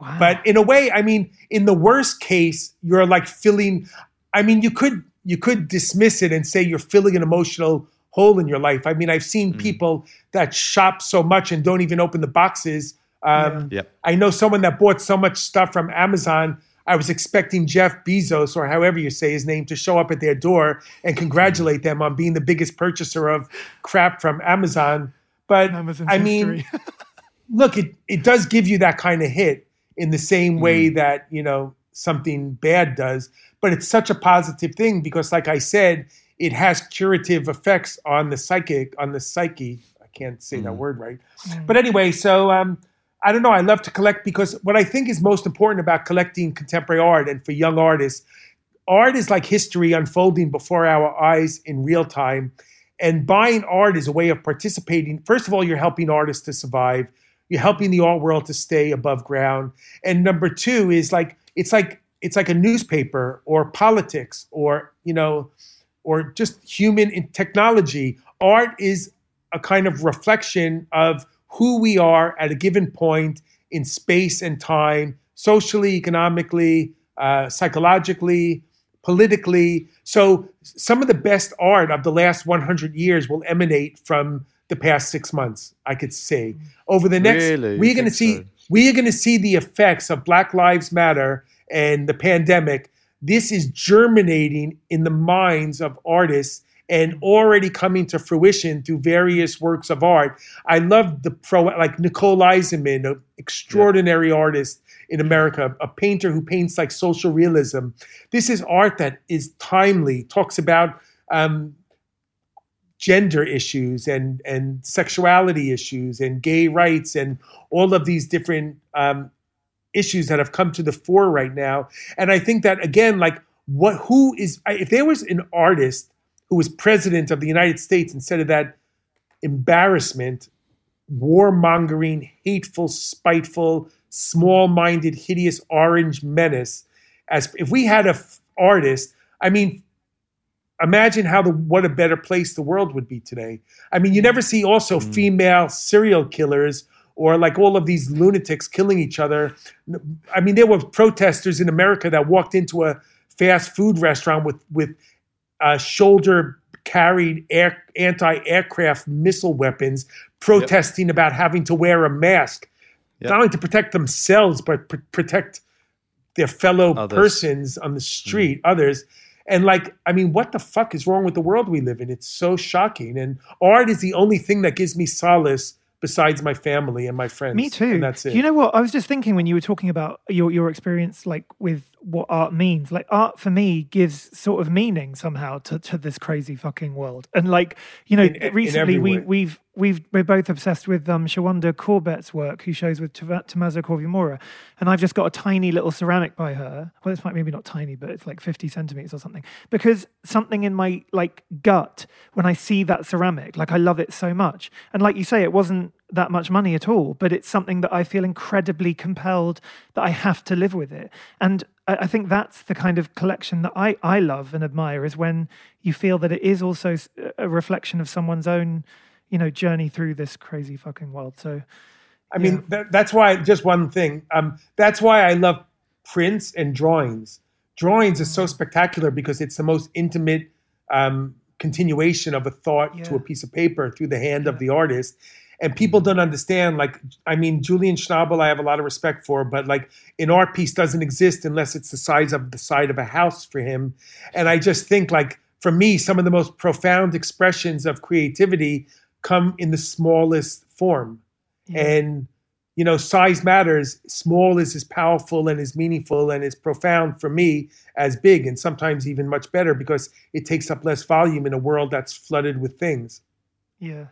Wow. But in a way, I mean, in the worst case, you're like filling. I mean, you could you could dismiss it and say you're filling an emotional hole in your life. I mean, I've seen people that shop so much and don't even open the boxes. Um, Yep. I know someone that bought so much stuff from Amazon. I was expecting Jeff Bezos, or however you say his name, to show up at their door and congratulate them on being the biggest purchaser of crap from Amazon. But Amazon's I mean, look, it, it does give you that kind of hit in the same way Mm. that, you know, something bad does. But it's such a positive thing because, like I said, it has curative effects on the psychic, on the psyche. I can't say Mm. that word right. But anyway, so um, I don't know. I love to collect because what I think is most important about collecting contemporary art and for young artists, art is like history unfolding before our eyes in real time. And buying art is a way of participating. First of all, you're helping artists to survive. You're helping the art world to stay above ground. And number two is like it's like it's like a newspaper or politics or you know or just human in technology. Art is a kind of reflection of who we are at a given point in space and time, socially, economically, uh, psychologically, politically. So some of the best art of the last 100 years will emanate from the past six months. I could say over the next, Really? we're going to see so? we are going to see the effects of Black Lives Matter and the pandemic. This is germinating in the minds of artists and already coming to fruition through various works of art. I love the pro, like Nicole Eisenman, an extraordinary artist in America, a painter who paints like social realism. This is art that is timely, talks about um, gender issues and and sexuality issues and gay rights and all of these different um, issues that have come to the fore right now. And I think that again, like what who is if there was an artist who was president of the United States instead of that embarrassment, warmongering, hateful, spiteful, small-minded, hideous orange menace, as if we had a f- artist, I mean, imagine how the what a better place the world would be today. I mean, you never see also hmm. female serial killers or like all of these lunatics killing each other. I mean, there were protesters in America that walked into a fast food restaurant with with uh, shoulder carried air, anti-aircraft missile weapons protesting about having to wear a mask. Not only to protect themselves but pr- protect their fellow Others. persons on the street others. And like i mean what the fuck is wrong with the world we live in? It's so shocking. And art is the only thing that gives me solace besides my family and my friends. Me too. and that's it. You know what? I was just thinking when you were talking about your your experience, like with what art means. Like art for me gives sort of meaning somehow to, to this crazy fucking world. And like you know, In- in recently every we we've we've we're both obsessed with um, Shawanda Corbett's work, who shows with Tommaso Corvi-Mora, and I've just got a tiny little ceramic by her. Well, it's like maybe not tiny, but it's like fifty centimeters or something. Because something in my like gut when I see that ceramic, like I love it so much. And like you say, it wasn't that much money at all, but it's something that I feel incredibly compelled that I have to live with it. And I, I think that's the kind of collection that I, I love and admire is when you feel that it is also a reflection of someone's own, you know, journey through this crazy fucking world. So I mean, that, that's why. Just one thing. Um, that's why I love prints and drawings. Drawings is Mm. so spectacular because it's the most intimate um, continuation of a thought to a piece of paper through the hand of the artist. And people don't understand. Like, I mean, Julian Schnabel, I have a lot of respect for, but like, an art piece doesn't exist unless it's the size of the side of a house for him. And I just think, like, for me, some of the most profound expressions of creativity come in the smallest form and you know size matters small is as powerful and as meaningful and as profound for me as big and sometimes even much better because it takes up less volume in a world that's flooded with things Yeah.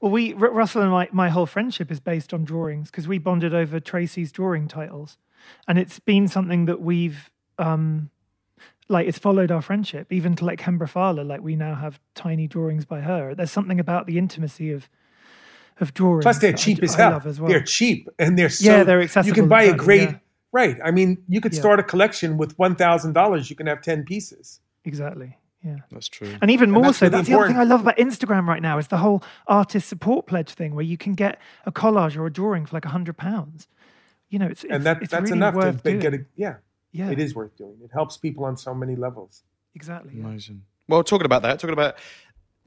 Well, we Russell and my my whole friendship is based on drawings because we bonded over Tracey's drawing titles, and it's been something that we've um like it's followed our friendship even to like Kembra Pfahler. Like we now have tiny drawings by her. There's something about the intimacy of of drawings. plus they're I cheap d- as I hell well. they're cheap and they're so Yeah, they're accessible. you can buy a great yeah. right i mean you could Yeah. start a collection with $1000 you can have 10 pieces exactly. Yeah. That's true. And even more that's so, really that's the other thing I love about Instagram right now is the whole artist support pledge thing where you can get a collage or a drawing for like a hundred pounds. You know, it's, it's and that, it's that's really enough to worth b- doing. get a yeah, yeah, it is worth doing it helps people on so many levels exactly. yeah. Amazing. Well, talking about that, talking about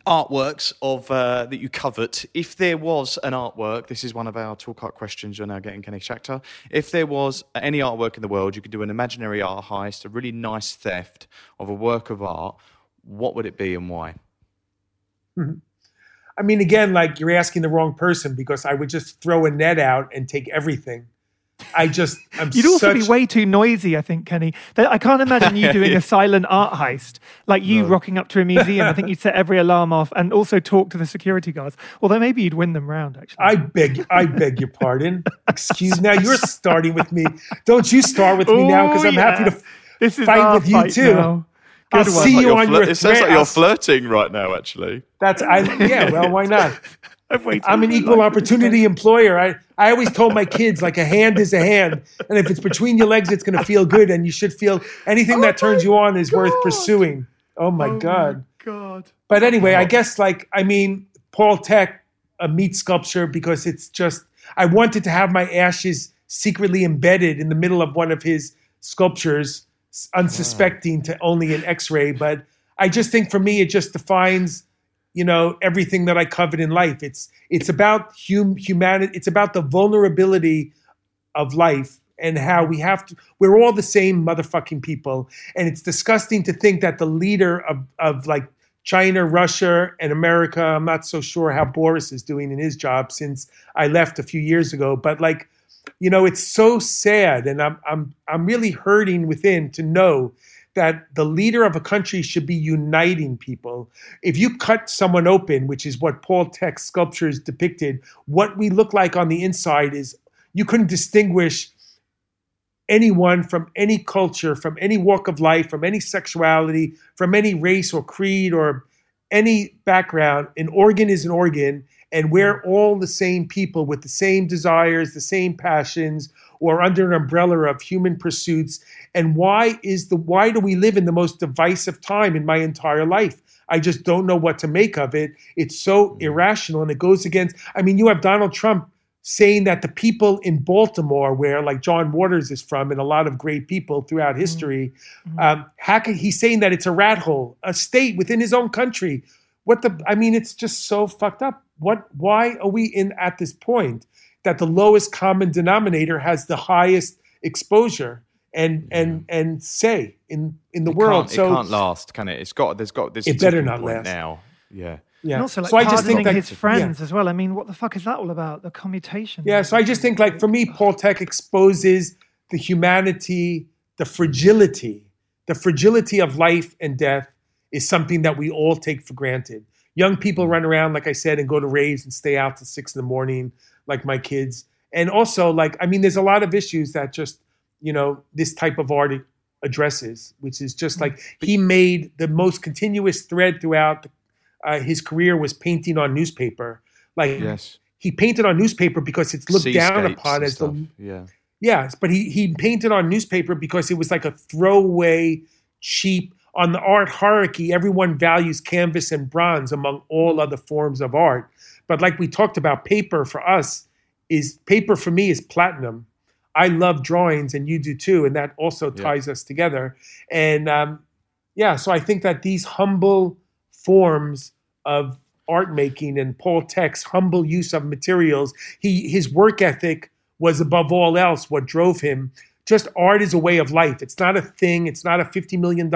artworks of uh, that you covet. If there was an artwork, this is one of our talk art questions. You're now getting Kenny Schachter. If there was any artwork in the world, you could do an imaginary art heist, a really nice theft of a work of art. What would it be and why? Mm-hmm. I mean, again, like you're asking the wrong person because I would just throw a net out and take everything. I just, I'm You'd also such, be way too noisy, I think, Kenny. I can't imagine you doing a silent art heist, like you rocking up to a museum. I think you'd set every alarm off and also talk to the security guards. Although maybe you'd win them round, actually. I beg, I beg your pardon. Excuse. Me. Now you're starting with me. Don't you start with me now because oh, I'm happy to This is fight our with you fight too. now. I'll one. see Like you on flir- your it sounds like you're flirting right now. Actually, That's I. Yeah. Well, why not? I've waited I'm an equal life for this opportunity employer. I, I always told my kids like a hand is a hand, and if it's between your legs, it's going to feel good, and you should feel anything oh that turns you on is worth pursuing. Oh my Oh god! God. But anyway, I guess like I mean, Paul Thek a meat sculpture because it's just I wanted to have my ashes secretly embedded in the middle of one of his sculptures, unsuspecting to only an X-ray. But I just think for me, it just defines, you know, everything that I covet in life. It's it's about hum, humanity. It's about the vulnerability of life and how we have to. We're all the same motherfucking people, and it's disgusting to think that the leader of of like China, Russia, and America. I'm not so sure how Boris is doing in his job since I left a few years ago, but like you know, it's so sad, and I'm I'm I'm really hurting within to know that the leader of a country should be uniting people. If you cut someone open, which is what Paul Thek's sculptures depicted, what we look like on the inside is you couldn't distinguish anyone from any culture, from any walk of life, from any sexuality, from any race or creed or any background. An organ is an organ, and we're all the same people with the same desires, the same passions, or under an umbrella of human pursuits. And why is the why do we live in the most divisive time in my entire life? I just don't know what to make of it. It's so irrational and it goes against I mean, you have Donald Trump saying that the people in Baltimore, where like John Waters is from, and a lot of great people throughout mm-hmm. history, mm-hmm. um, how can, he's saying that it's a rat hole, a state within his own country. What the? I mean, it's just so fucked up. What? Why are we in at this point that the lowest common denominator has the highest exposure? and mm-hmm. and and say in in the it world. So it can't last, can it? It's got there's got this. It better not last now. Yeah. Yeah. And also, like, so I just think that, his friends yeah. as well. I mean, what the fuck is that all about? The commutation. Yeah. So I just think, like, for me, Paul Thek exposes the humanity, the fragility, the fragility of life and death is something that we all take for granted. Young people run around, like I said, and go to raves and stay out till six in the morning, like my kids. And also, like, I mean, there's a lot of issues that just, you know, this type of art addresses, which is just mm. like he made the most continuous thread throughout the uh, his career was painting on newspaper. Like yes. he painted on newspaper because it's looked Seascapes down upon as stuff. the yeah. Yes, but he he painted on newspaper because it was like a throwaway, cheap. On the art hierarchy, everyone values canvas and bronze among all other forms of art. But like we talked about, paper for us is paper for me is platinum. I love drawings, and you do too, and that also ties yeah. us together. And um, yeah, so I think that these humble forms of art making and Paul Thek's humble use of materials. He his work ethic was above all else what drove him. Just art is a way of life. It's not a thing. It's not a $50 million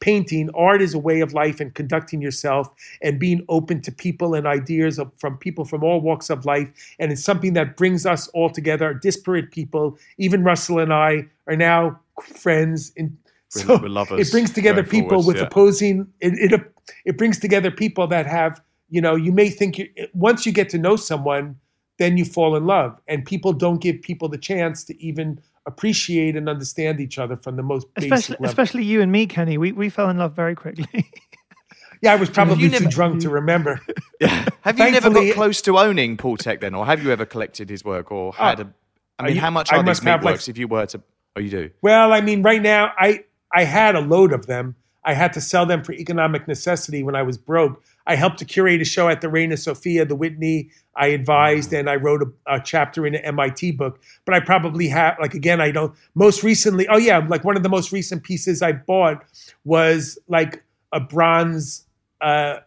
painting. Art is a way of life and conducting yourself and being open to people and ideas of, from people from all walks of life. And it's something that brings us all together, disparate people. Even Russell and I are now friends in so it brings together people forwards, with yeah. opposing. It, it it brings together people that have you know you may think you once you get to know someone, then you fall in love, and people don't give people the chance to even appreciate and understand each other from the most especially level. especially you and me, Kenny. We we fell in love very quickly. yeah, I was probably too never, drunk to remember. Yeah. have you never got close to owning Paul Thek then, or have you ever collected his work, or had uh, a? I mean, you, how much are I these meat works like, if you were to? Oh, you do. Well, I mean, right now, I I had a load of them. I had to sell them for economic necessity when I was broke. I helped to curate a show at the Reina Sofia, the Whitney. I advised and I wrote a, a, chapter in an MIT book. But I probably have, like, again, I don't, most recently, oh yeah, like one of the most recent pieces I bought was like a bronze, uh,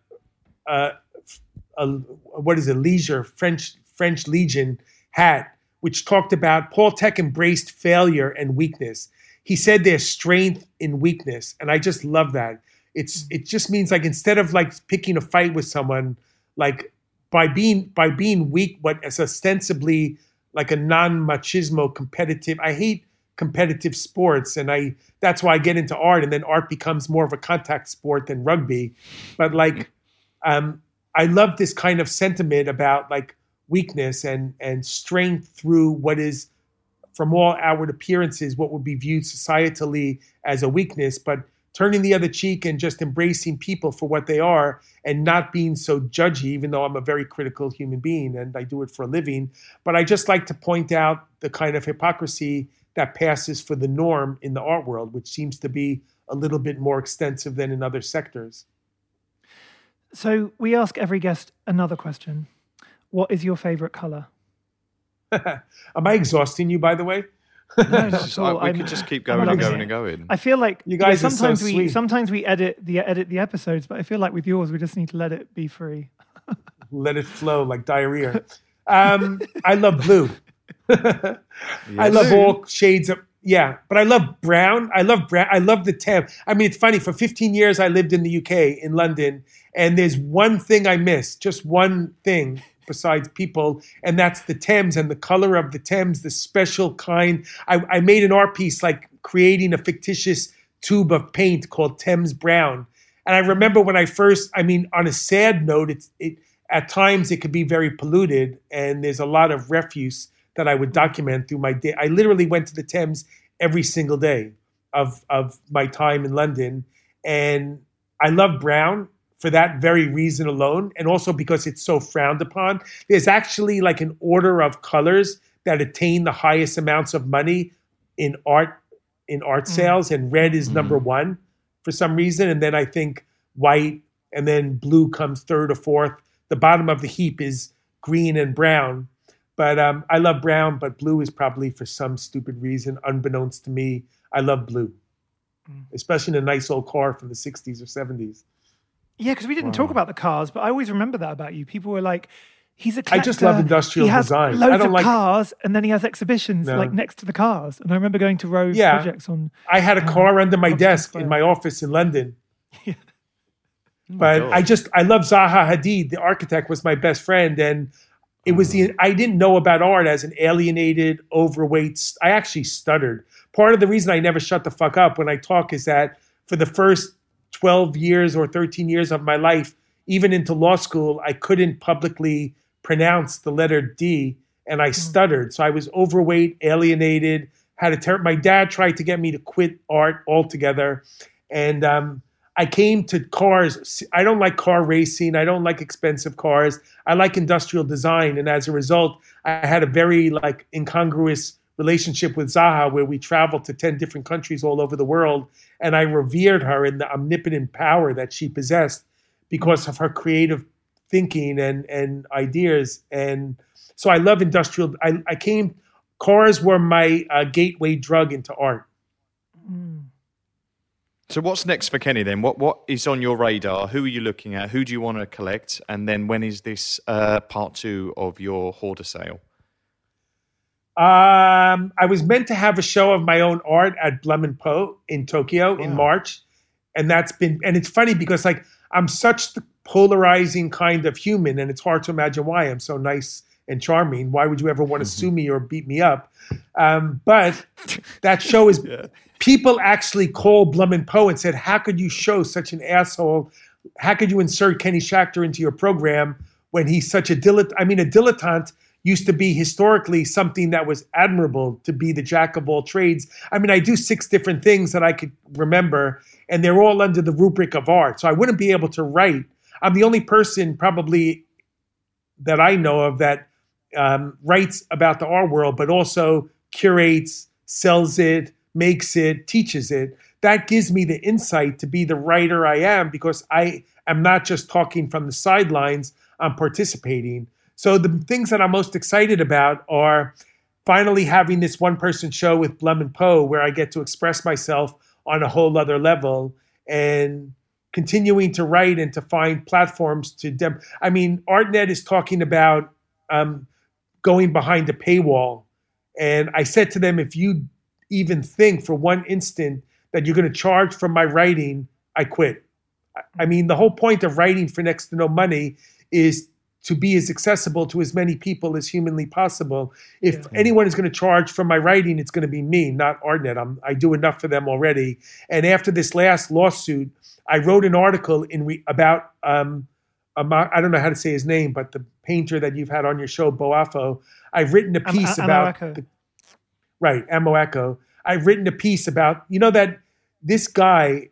uh, a, what is it, Leisure, French, French Legion hat, which talked about Paul Thek embraced failure and weakness he said there's strength in weakness, and I just love that. It's mm. it just means like instead of like picking a fight with someone, like by being by being weak, what is ostensibly like a non-machismo competitive. I hate competitive sports, and I that's why I get into art, and then art becomes more of a contact sport than rugby. But like, um, I love this kind of sentiment about like weakness and and strength through what is from all outward appearances what would be viewed societally as a weakness, but turning the other cheek and just embracing people for what they are and not being so judgy, even though I'm a very critical human being and I do it for a living. But I just like to point out the kind of hypocrisy that passes for the norm in the art world, which seems to be a little bit more extensive than in other sectors. So we ask every guest another question. what is your favorite color? Am I exhausting you, by the way? No, not Just- I- we I'm- could just keep going and going and going. I feel like You guys yeah, are so sometimes we sweet. sometimes we edit the edit the episodes, but I feel like with yours we just need to let it be free. Let it flow like diarrhea. Um, I love blue. I love all shades of yeah, but I love brown. I love brown. I love the tan. I mean, it's funny. For 15 years, I lived in the UK in London, and there's one thing I miss. Just one thing besides people, and that's the Thames and the color of the Thames, the special kind. I, I made an art piece like creating a fictitious tube of paint called Thames Brown. And I remember when I first, I mean, on a sad note, it's it at times it could be very polluted, and there's a lot of refuse that I would document through my day. I literally went to the Thames every single day of of my time in London, and I love brown for that very reason alone, and also because it's so frowned upon. There's actually like an order of colors that attain the highest amounts of money in art in art mm. sales, and red is mm. number one for some reason, and then I think white, and then blue comes third or fourth. The bottom of the heap is green and brown. But um, I love brown, but blue is probably for some stupid reason, unbeknownst to me. I love blue, mm. especially in a nice old car from the 60s or 70s. Yeah, because we didn't talk about the cars, but I always remember that about you. People were like, "He's a." I just love industrial he has design. I Loads don't of like- cars, and then he has exhibitions No. like next to the cars. And I remember going to Rove Yeah. projects on. I had a Um, car under my desk Square. in my office in London. Oh but God. I just I love Zaha Hadid. The architect was my best friend, and it was the Mm. I didn't know about art as an alienated, overweight. I actually stuttered. Part of the reason I never shut the fuck up when I talk is that for the first twelve years or thirteen years of my life, even into law school, I couldn't publicly pronounce the letter D, and I stuttered. So I was overweight, alienated. Had a ter- my dad tried to get me to quit art altogether, and um, I came to cars. I don't like car racing. I don't like expensive cars. I like industrial design, and as a result, I had a very like incongruous relationship with Zaha, where we traveled to ten different countries all over the world, and I revered her in the omnipotent power that she possessed because of her creative thinking and and ideas. And so I love industrial. I, I came. Cars were my uh, gateway drug into art. So what's next for Kenny then? What what is on your radar? Who are you looking at? Who do you want to collect? And then when is this uh, part two of your hoarder sale? Um, I was meant to have a show of my own art at Blum and Poe in Tokyo in March, and that's been. And it's funny because like I'm such the polarizing kind of human, and it's hard to imagine why I'm so nice and charming. Why would you ever want to sue me or beat me up? Um, but that show is. People actually called Blum and Poe and said, "How could you show such an asshole? How could you insert Kenny Schachter into your program when he's such a dilettante? I mean, a dilettante." Used to be historically something that was admirable to be the jack of all trades. I mean, I do six different things that I could remember, and they're all under the rubric of art. So I wouldn't be able to write. I'm the only person probably that I know of that um, writes about the art world, but also curates, sells it, makes it, teaches it. That gives me the insight to be the writer I am because I am not just talking from the sidelines, I'm participating. So the things that I'm most excited about are finally having this one person show with Blum and Poe where I get to express myself on a whole other level and continuing to write and to find platforms to dem- I mean ArtNet is talking about um, going behind a paywall and I said to them if you even think for one instant that you're going to charge for my writing I quit. I- I mean the whole point of writing for next to no money is to be as accessible to as many people as humanly possible. If anyone is going to charge for my writing, it's going to be me, not Artnet. I'm, I do enough for them already. And after this last lawsuit, I wrote an article in re, about um, I don't know how to say his name, but the painter that you've had on your show, Boafo. I've written a piece Am- about the, right Amoako. I've written a piece about you know that this guy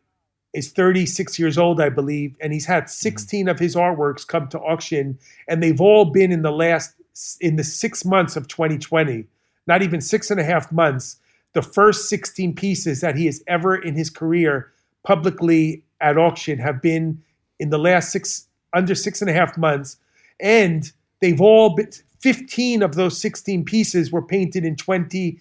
is 36 years old, I believe, and he's had mm-hmm. 16 of his artworks come to auction, and they've all been in the last in the six months of 2020, not even six and a half months. The first 16 pieces that he has ever in his career publicly at auction have been in the last six under six and a half months, and they've all been 15 of those 16 pieces were painted in 20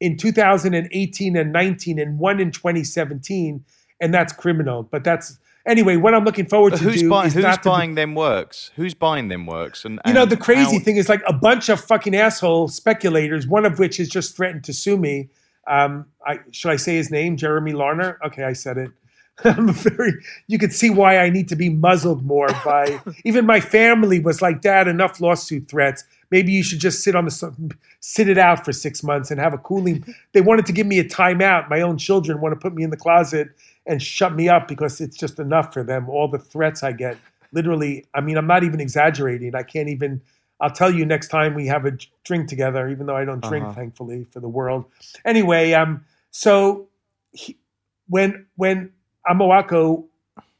in 2018 and 19 and one in 2017 and that's criminal. But that's anyway what i'm looking forward But to who's do buying? is Who's to be- them works? Who's buying them works? And, you know the crazy how- thing is like a bunch of fucking asshole speculators one of which has just threatened to sue me. Um, I, should i say his name? Jeremy larner? Okay i said it. I'm very you can see why i need to be muzzled more by even my family was like dad enough lawsuit threats. Maybe you should just sit on the sit it out for six months and have a cooling. They wanted to give me a timeout. My own children want to put me in the closet and shut me up because it's just enough for them all the threats i get. Literally i mean i'm not even exaggerating. I can't even i'll tell you next time we have a drink together even though i don't drink Uh-huh. thankfully for the world. Anyway um so he, when when Amoako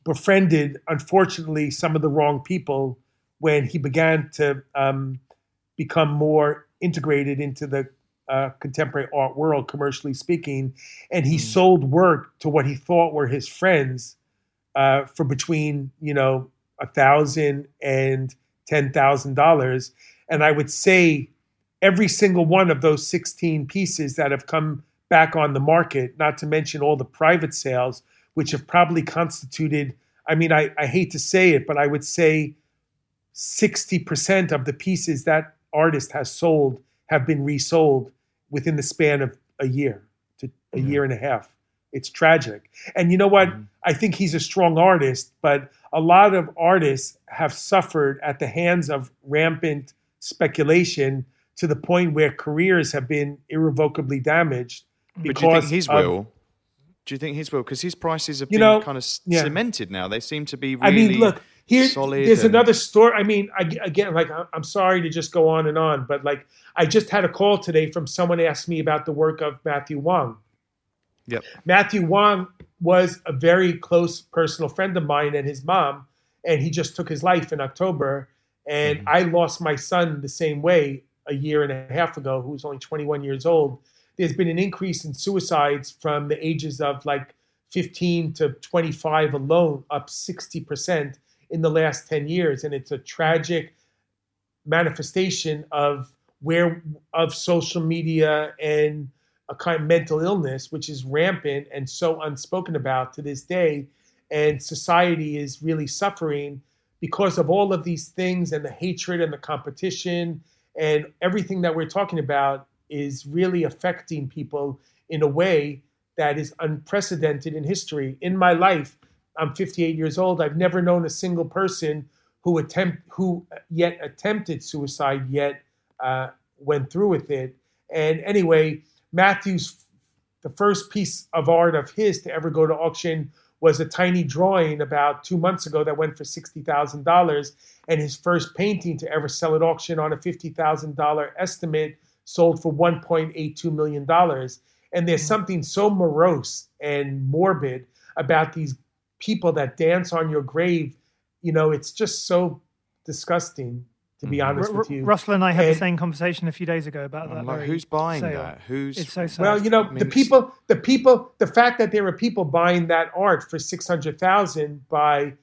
befriended unfortunately some of the wrong people when he began to um, become more integrated into the uh, contemporary art world commercially speaking and he sold work to what he thought were his friends uh, for between you know a thousand and ten thousand dollars. And i would say every single one of those 16 pieces that have come back on the market not to mention all the private sales which have probably constituted i mean i, I hate to say it but i would say 60% of the pieces that artist has sold have been resold within the span of a year to a year and a half. It's tragic. And you know what? Mm-hmm. I think he's a strong artist, but a lot of artists have suffered at the hands of rampant speculation to the point where careers have been irrevocably damaged. But do you think because his of- will? Do you think his will? Because his prices have You been know, kind of yeah. cemented now. They seem to be. Really I mean, look, here, solid there's and- another story. I mean, I, again, like, I'm sorry to just go on and on, but like, I just had a call today from someone asked me about the work of Matthew Wong. Yep. Matthew Wong was a very close personal friend of mine and his mom, and he just took his life in October. And Mm-hmm. I lost my son the same way a year and a half ago, who was only 21 years old. There's been an increase in suicides from the ages of like 15 to 25 alone, up 60% in the last 10 years. And it's a tragic manifestation of where of social media and a kind of mental illness, which is rampant and so unspoken about to this day. And society is really suffering because of all of these things and the hatred and the competition and everything that we're talking about is really affecting people in a way that is unprecedented in history. In my life, I'm 58 years old. I've never known a single person who attempt who yet attempted suicide yet uh, went through with it. And anyway, Matthew's the first piece of art of his to ever go to auction was a tiny drawing about two months ago that went for sixty thousand dollars, and his first painting to ever sell at auction on a fifty thousand dollar estimate sold for one point eight two million dollars. And there's something so morose and morbid about these people that dance on your grave. You know, it's just so disgusting, to be mm. honest R- with you. Russell and I had And- the same conversation a few days ago about that. I'm like, who's buying sale. that? Who's It's so sad. Well, you know, I mean, the people, the people, the fact that there are people buying that art for six hundred thousand by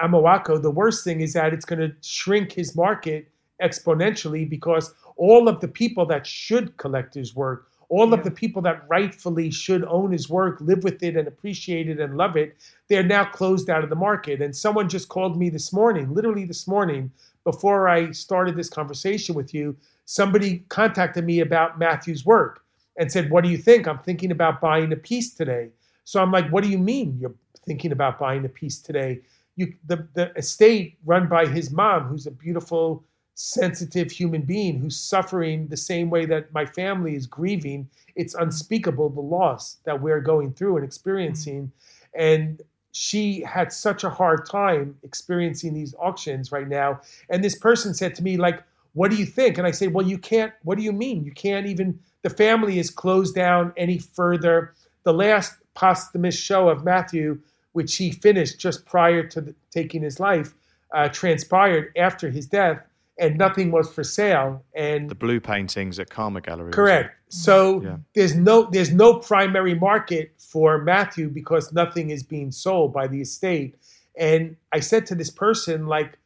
Amoako. The worst thing is that it's going to shrink his market exponentially because all of the people that should collect his work, all of the people that rightfully should own his work, live with it, and appreciate it and love it, they're now closed out of the market. And someone just called me this morning, literally this morning, before I started this conversation with you. Somebody contacted me about Matthew's work and said, What do you think? I'm thinking about buying a piece today. So I'm like, What do you mean you're thinking about buying a piece today? You, the, the estate run by his mom, who's a beautiful, sensitive human being who's suffering the same way that my family is grieving. It's unspeakable the loss that we're going through and experiencing. And she had such a hard time experiencing these auctions right now. And this person said to me, like, what do you think? And I said, well, you can't, what do you mean? You can't even, the family is closed down any further. The last posthumous show of Matthew, which he finished just prior to the, taking his life, uh, transpired after his death, and nothing was for sale. And the blue paintings at Karma Gallery? Correct. So Yeah. there's no there's no primary market for Matthew because nothing is being sold by the estate. And I said to this person, like,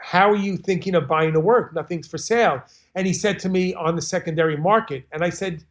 how are you thinking of buying the work? Nothing's for sale. And he said to me on the secondary market, and I said,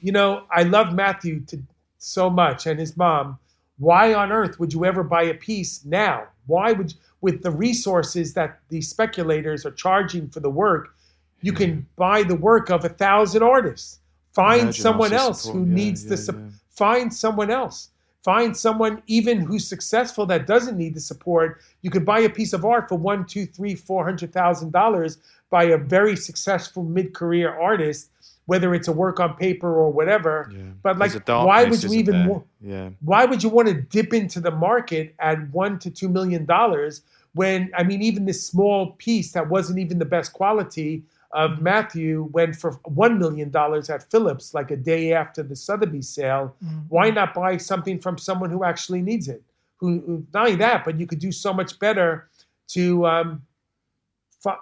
you know, I love Matthew to so much and his mom. Why on earth would you ever buy a piece now? Why would you, with the resources that these speculators are charging for the work, you can buy the work of a thousand artists. Find Imagine someone else support. who Yeah, needs the yeah, sup- yeah. find someone else. Find someone even who's successful that doesn't need the support. You could buy a piece of art for one, two, three, four hundred thousand dollars by a very successful mid-career artist, whether it's a work on paper or whatever. But like, why would you even? wa- Yeah. why would you want to dip into the market at one to two million dollars when I mean even this small piece that wasn't even the best quality of Matthew went for one million dollars at Phillips like a day after the Sotheby's sale. Why not buy something from someone who actually needs it? Who, who not only that, but you could do so much better to um, fi-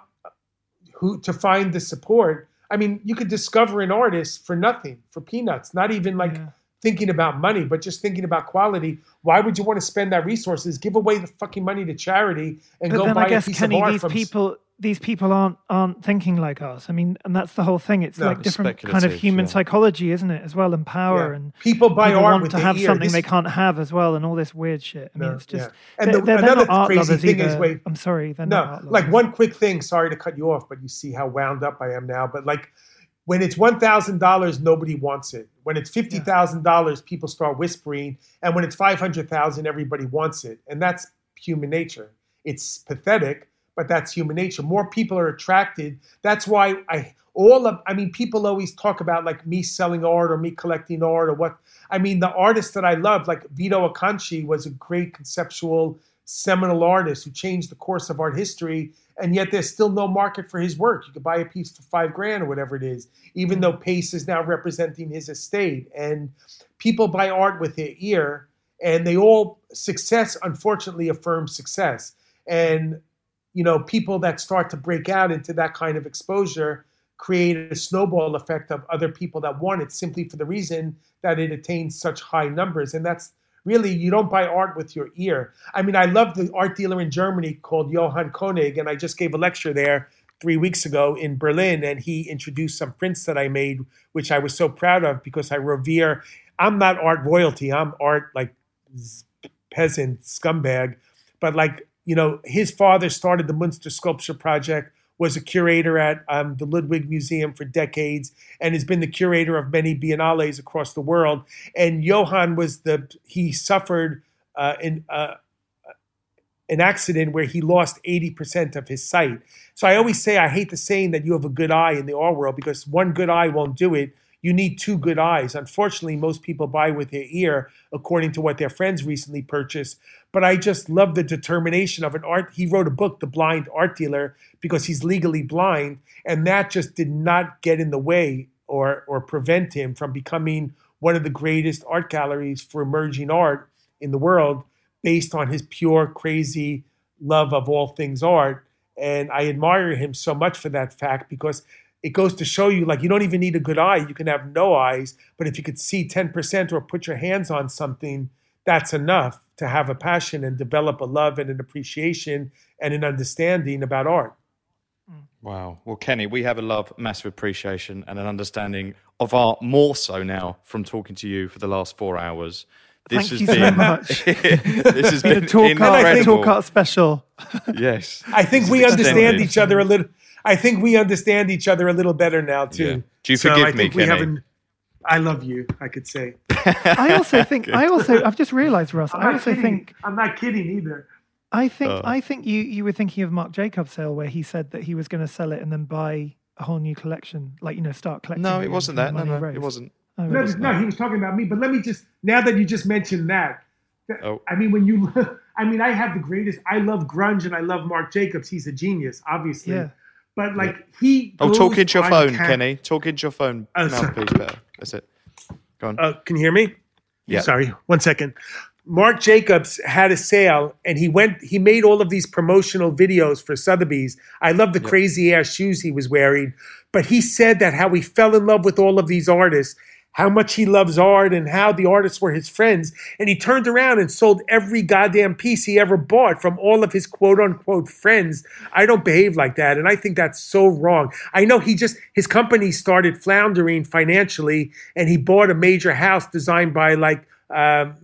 who to find the support. I mean, you could discover an artist for nothing, for peanuts, not even like Yeah. thinking about money, but just thinking about quality. Why would you want to spend that resources? Give away the fucking money to charity and But go then buy I guess a piece Kenny, of art these from. people, these people aren't aren't thinking like us. I mean, and that's the whole thing. It's No, like different kind of human yeah. psychology, isn't it? As well, and power Yeah. and People buy people art want with to have ear. something This- they can't have as well, and all this weird shit. I mean, No, it's just yeah. And they're, the- they're, they're another not crazy lovers thing is wait- I'm sorry, they're not No, art like one quick thing. Sorry to cut you off, but you see how wound up I am now. But like when it's one thousand dollars, nobody wants it. When it's fifty thousand dollars, people start whispering, and when it's five hundred thousand, everybody wants it, and that's human nature. It's pathetic, but that's human nature. More people are attracted. That's why I all of I mean, people always talk about like me selling art or me collecting art or what. I mean, the artists that I love, like Vito Acconci, was a great conceptual seminal artist who changed the course of art history, and yet there's still no market for his work. You could buy a piece for five grand or whatever it is, even mm. though Pace is now representing his estate. And people buy art with their ear, and they all success, unfortunately, affirms success. And you know, people that start to break out into that kind of exposure create a snowball effect of other people that want it simply for the reason that it attains such high numbers. And that's really, you don't buy art with your ear. I mean, I love the art dealer in Germany called Johann Koenig, and I just gave a lecture there three weeks ago in Berlin, and he introduced some prints that I made, which I was so proud of because I revere. I'm not art royalty. I'm art like peasant scumbag, but like you know, his father started the Munster Sculpture Project, was a curator at um, the Ludwig Museum for decades, and has been the curator of many biennales across the world. And Johann was the he suffered uh, in. Uh, an accident where he lost 80% of his sight. So I always say I hate the saying that you have a good eye in the art world because one good eye won't do it. You need two good eyes. Unfortunately, most people buy with their ear, according to what their friends recently purchased. But I just love the determination of an art. He wrote a book, The Blind Art Dealer, because he's legally blind, and that just did not get in the way or or prevent him from becoming one of the greatest art galleries for emerging art in the world based on his pure, crazy love of all things art. And I admire him so much for that fact because it goes to show you like you don't even need a good eye. You can have no eyes, but if you could see 10% or put your hands on something, that's enough to have a passion and develop a love and an appreciation and an understanding about art. Mm. Wow. Well, Kenny, we have a love, massive appreciation, and an understanding of art more so now from talking to you for the last four hours. This Thank has you so been much. this has Been been a talk art, incredible. talk art special. Yes. I think we understand each other a little. I think we understand each other a little better now too. Yeah. Do you So forgive I me, think we Kenny? haven't. I love you. I could say. I also think. I also. I've just realised, Russ. I also think. I'm not kidding either. I think. Uh. I think you you were thinking of Marc Jacobs' sale where he said that he was going to sell it and then buy a whole new collection, like you know, start collecting. No, it wasn't that. No, no, raised. it wasn't. Oh, No, really? no, he was talking about me. But let me just now that you just mentioned that. th- Oh. I mean, when you, I mean, I have the greatest. I love grunge and I love Marc Jacobs. He's a genius, obviously. Yeah. But like he. Oh, talk into your phone, cam- Kenny. Talk into your phone Oh, mouthpiece better. That's it. Go on. Uh, can you hear me? Yeah. Sorry, one second. Marc Jacobs had a sale and he went he made all of these promotional videos for Sotheby's. I love the crazy ass shoes he was wearing, but he said that how he fell in love with all of these artists, how much he loves art and how the artists were his friends. And he turned around and sold every goddamn piece he ever bought from all of his quote unquote friends. I don't behave like that. And I think that's so wrong. I know he just, his company started floundering financially and he bought a major house designed by like, um,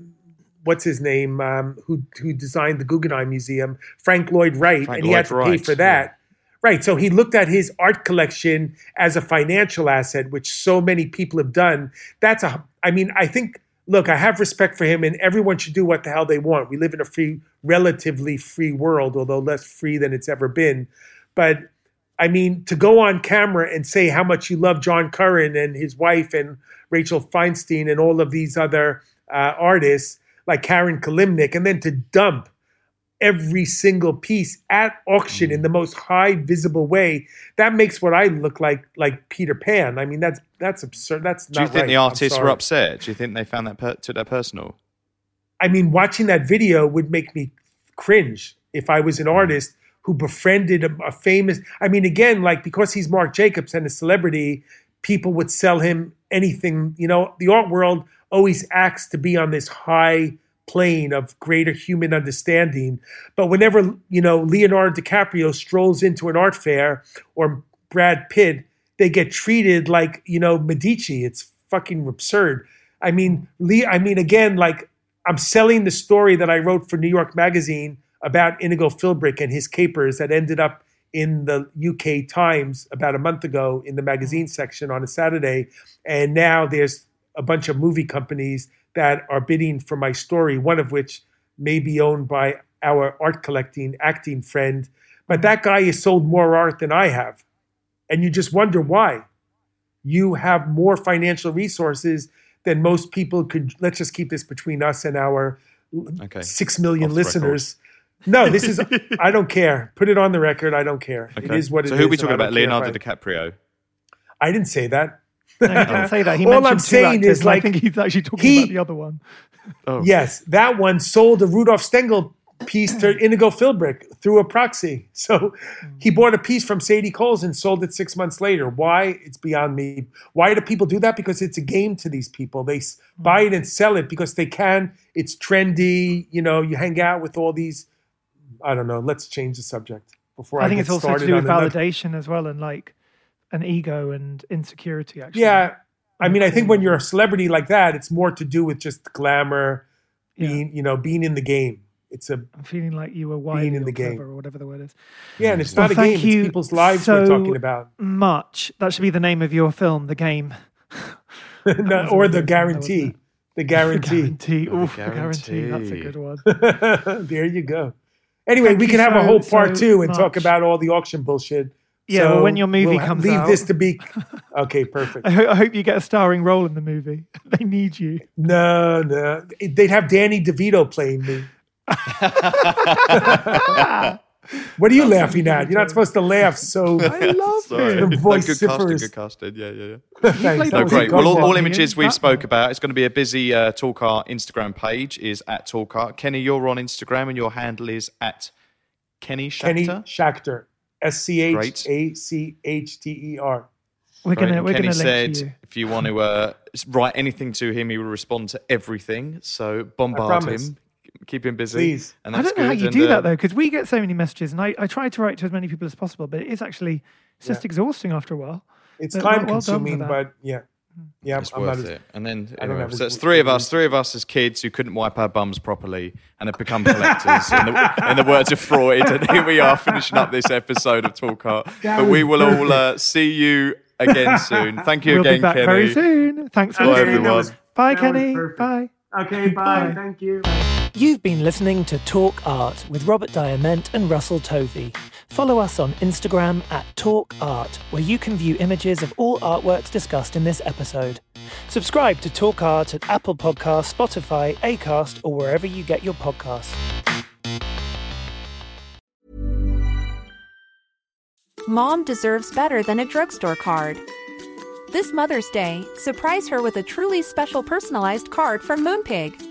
what's his name, um, who, who designed the Guggenheim Museum, Frank Lloyd Wright. Frank and he had to Lloyd pay Wright, for that. Right. So he looked at his art collection as a financial asset, which so many people have done. That's a, I mean, I think, look, I have respect for him and everyone should do what the hell they want. We live in a free, relatively free world, although less free than it's ever been. But I mean, to go on camera and say how much you love John Currin and his wife and Rachel Feinstein and all of these other uh, artists like Karen Kilimnik, and then to dump every single piece at auction in mm. the most high visible way that makes what i look like like peter pan i mean that's that's absurd that's not. Do you think right. the artists were upset? Do you think they found that per- took that personal? i mean watching that video would make me cringe if i was an mm. artist who befriended a, a famous i mean again like because he's marc jacobs and a celebrity people would sell him anything you know the art world always acts to be on this high plane of greater human understanding. But whenever you know leonardo dicaprio strolls into an art fair or brad pitt they get treated like you know medici. It's fucking absurd. I mean lee i mean again like i'm selling the story that i wrote for new york magazine about inigo philbrick and his capers that ended up in the uk times about a month ago in the magazine section on a saturday. And now there's a bunch of movie companies that are bidding for my story, one of which may be owned by our art collecting acting friend. But that guy has sold more art than I have. And you just wonder why. You have more financial resources than most people could. Let's just keep this between us and our Okay. six million Off listeners. No, this is, I don't care. Put it on the record. I don't care. It Okay. is what it is. so who are we talking about? Leonardo I- DiCaprio. I didn't say that. No, he didn't oh. say that. He All I'm saying actors, is, and I think he's actually talking he- about the other one. Oh. Yes, that one sold a Rudolf Stingel piece to Inigo Philbrick through a proxy. So he mm. bought a piece from Sadie Coles and sold it six months later. Why? It's beyond me. Why do people do that? Because it's a game to these people. They mm. buy it and sell it because they can. It's trendy. You know, you hang out with all these. I don't know. Let's change the subject before I, I think get it's also to do on with another- validation as well, and like an ego and insecurity. Actually, Yeah. I mean, I think when you're a celebrity like that, it's more to do with just glamour, Yeah. being, you know, being in the game. It's a I'm feeling like you were wily in the game. or whatever the word is. yeah, and it's Well, not a thank game. you It's people's lives so we're talking about. Much. That should be the name of your film, The Game. No, was or a the weird thing, guarantee. wasn't The guarantee. Guarantee. Oh, Oof, guarantee. That's a good one. there you go. Anyway, Thank we you can have a whole part so two and talk about all the auction bullshit. Yeah, well, when your movie ha- comes leave out- this to be okay. Perfect. I, ho- I hope you get a starring role in the movie. they need you. No, no, they'd have Danny DeVito playing me. what are you laughing at? You're not supposed to laugh. So I love Sorry. him. The No, good casting, good casting. Yeah, yeah, yeah. Thanks. No, great. Well, all, all images we've spoke about. It's going to be a busy uh, Talk Art Instagram page. Is at Talk Art. Kenny, you're on Instagram, and your handle is at Kenny Kenny Schachter. Schachter. S C Great. H A C H T E R. We're gonna And we're Kenny gonna said link you. if you want to uh, write anything to him, he will respond to everything. So bombard him, keep him busy. Please. And I don't know how you And, do uh, that though, because we get so many messages, and I, I try to write to as many people as possible, but it is actually it's just exhausting after a while. It's But time well consuming, but yeah, yeah, It's I'm not worth as, it. And then anyway, so it's three of us, three of us as kids who couldn't wipe our bums properly and have become collectors. in, the, in the words of Freud, and here we are finishing up this episode of Talk Art. That but we was will all uh, see you again soon. Thank you we'll again, be back Kenny. very soon. Thanks for Bye, listening. everyone. that was- Bye, that Kenny. Bye. Okay, bye. Bye. Thank you. You've been listening to Talk Art with Robert Diament and Russell Tovey. Follow us on Instagram at Talk Art, where you can view images of all artworks discussed in this episode. Subscribe to Talk Art at Apple Podcasts, Spotify, Acast, or wherever you get your podcasts. Mom deserves better than a drugstore card. This Mother's Day, surprise her with a truly special personalized card from Moonpig.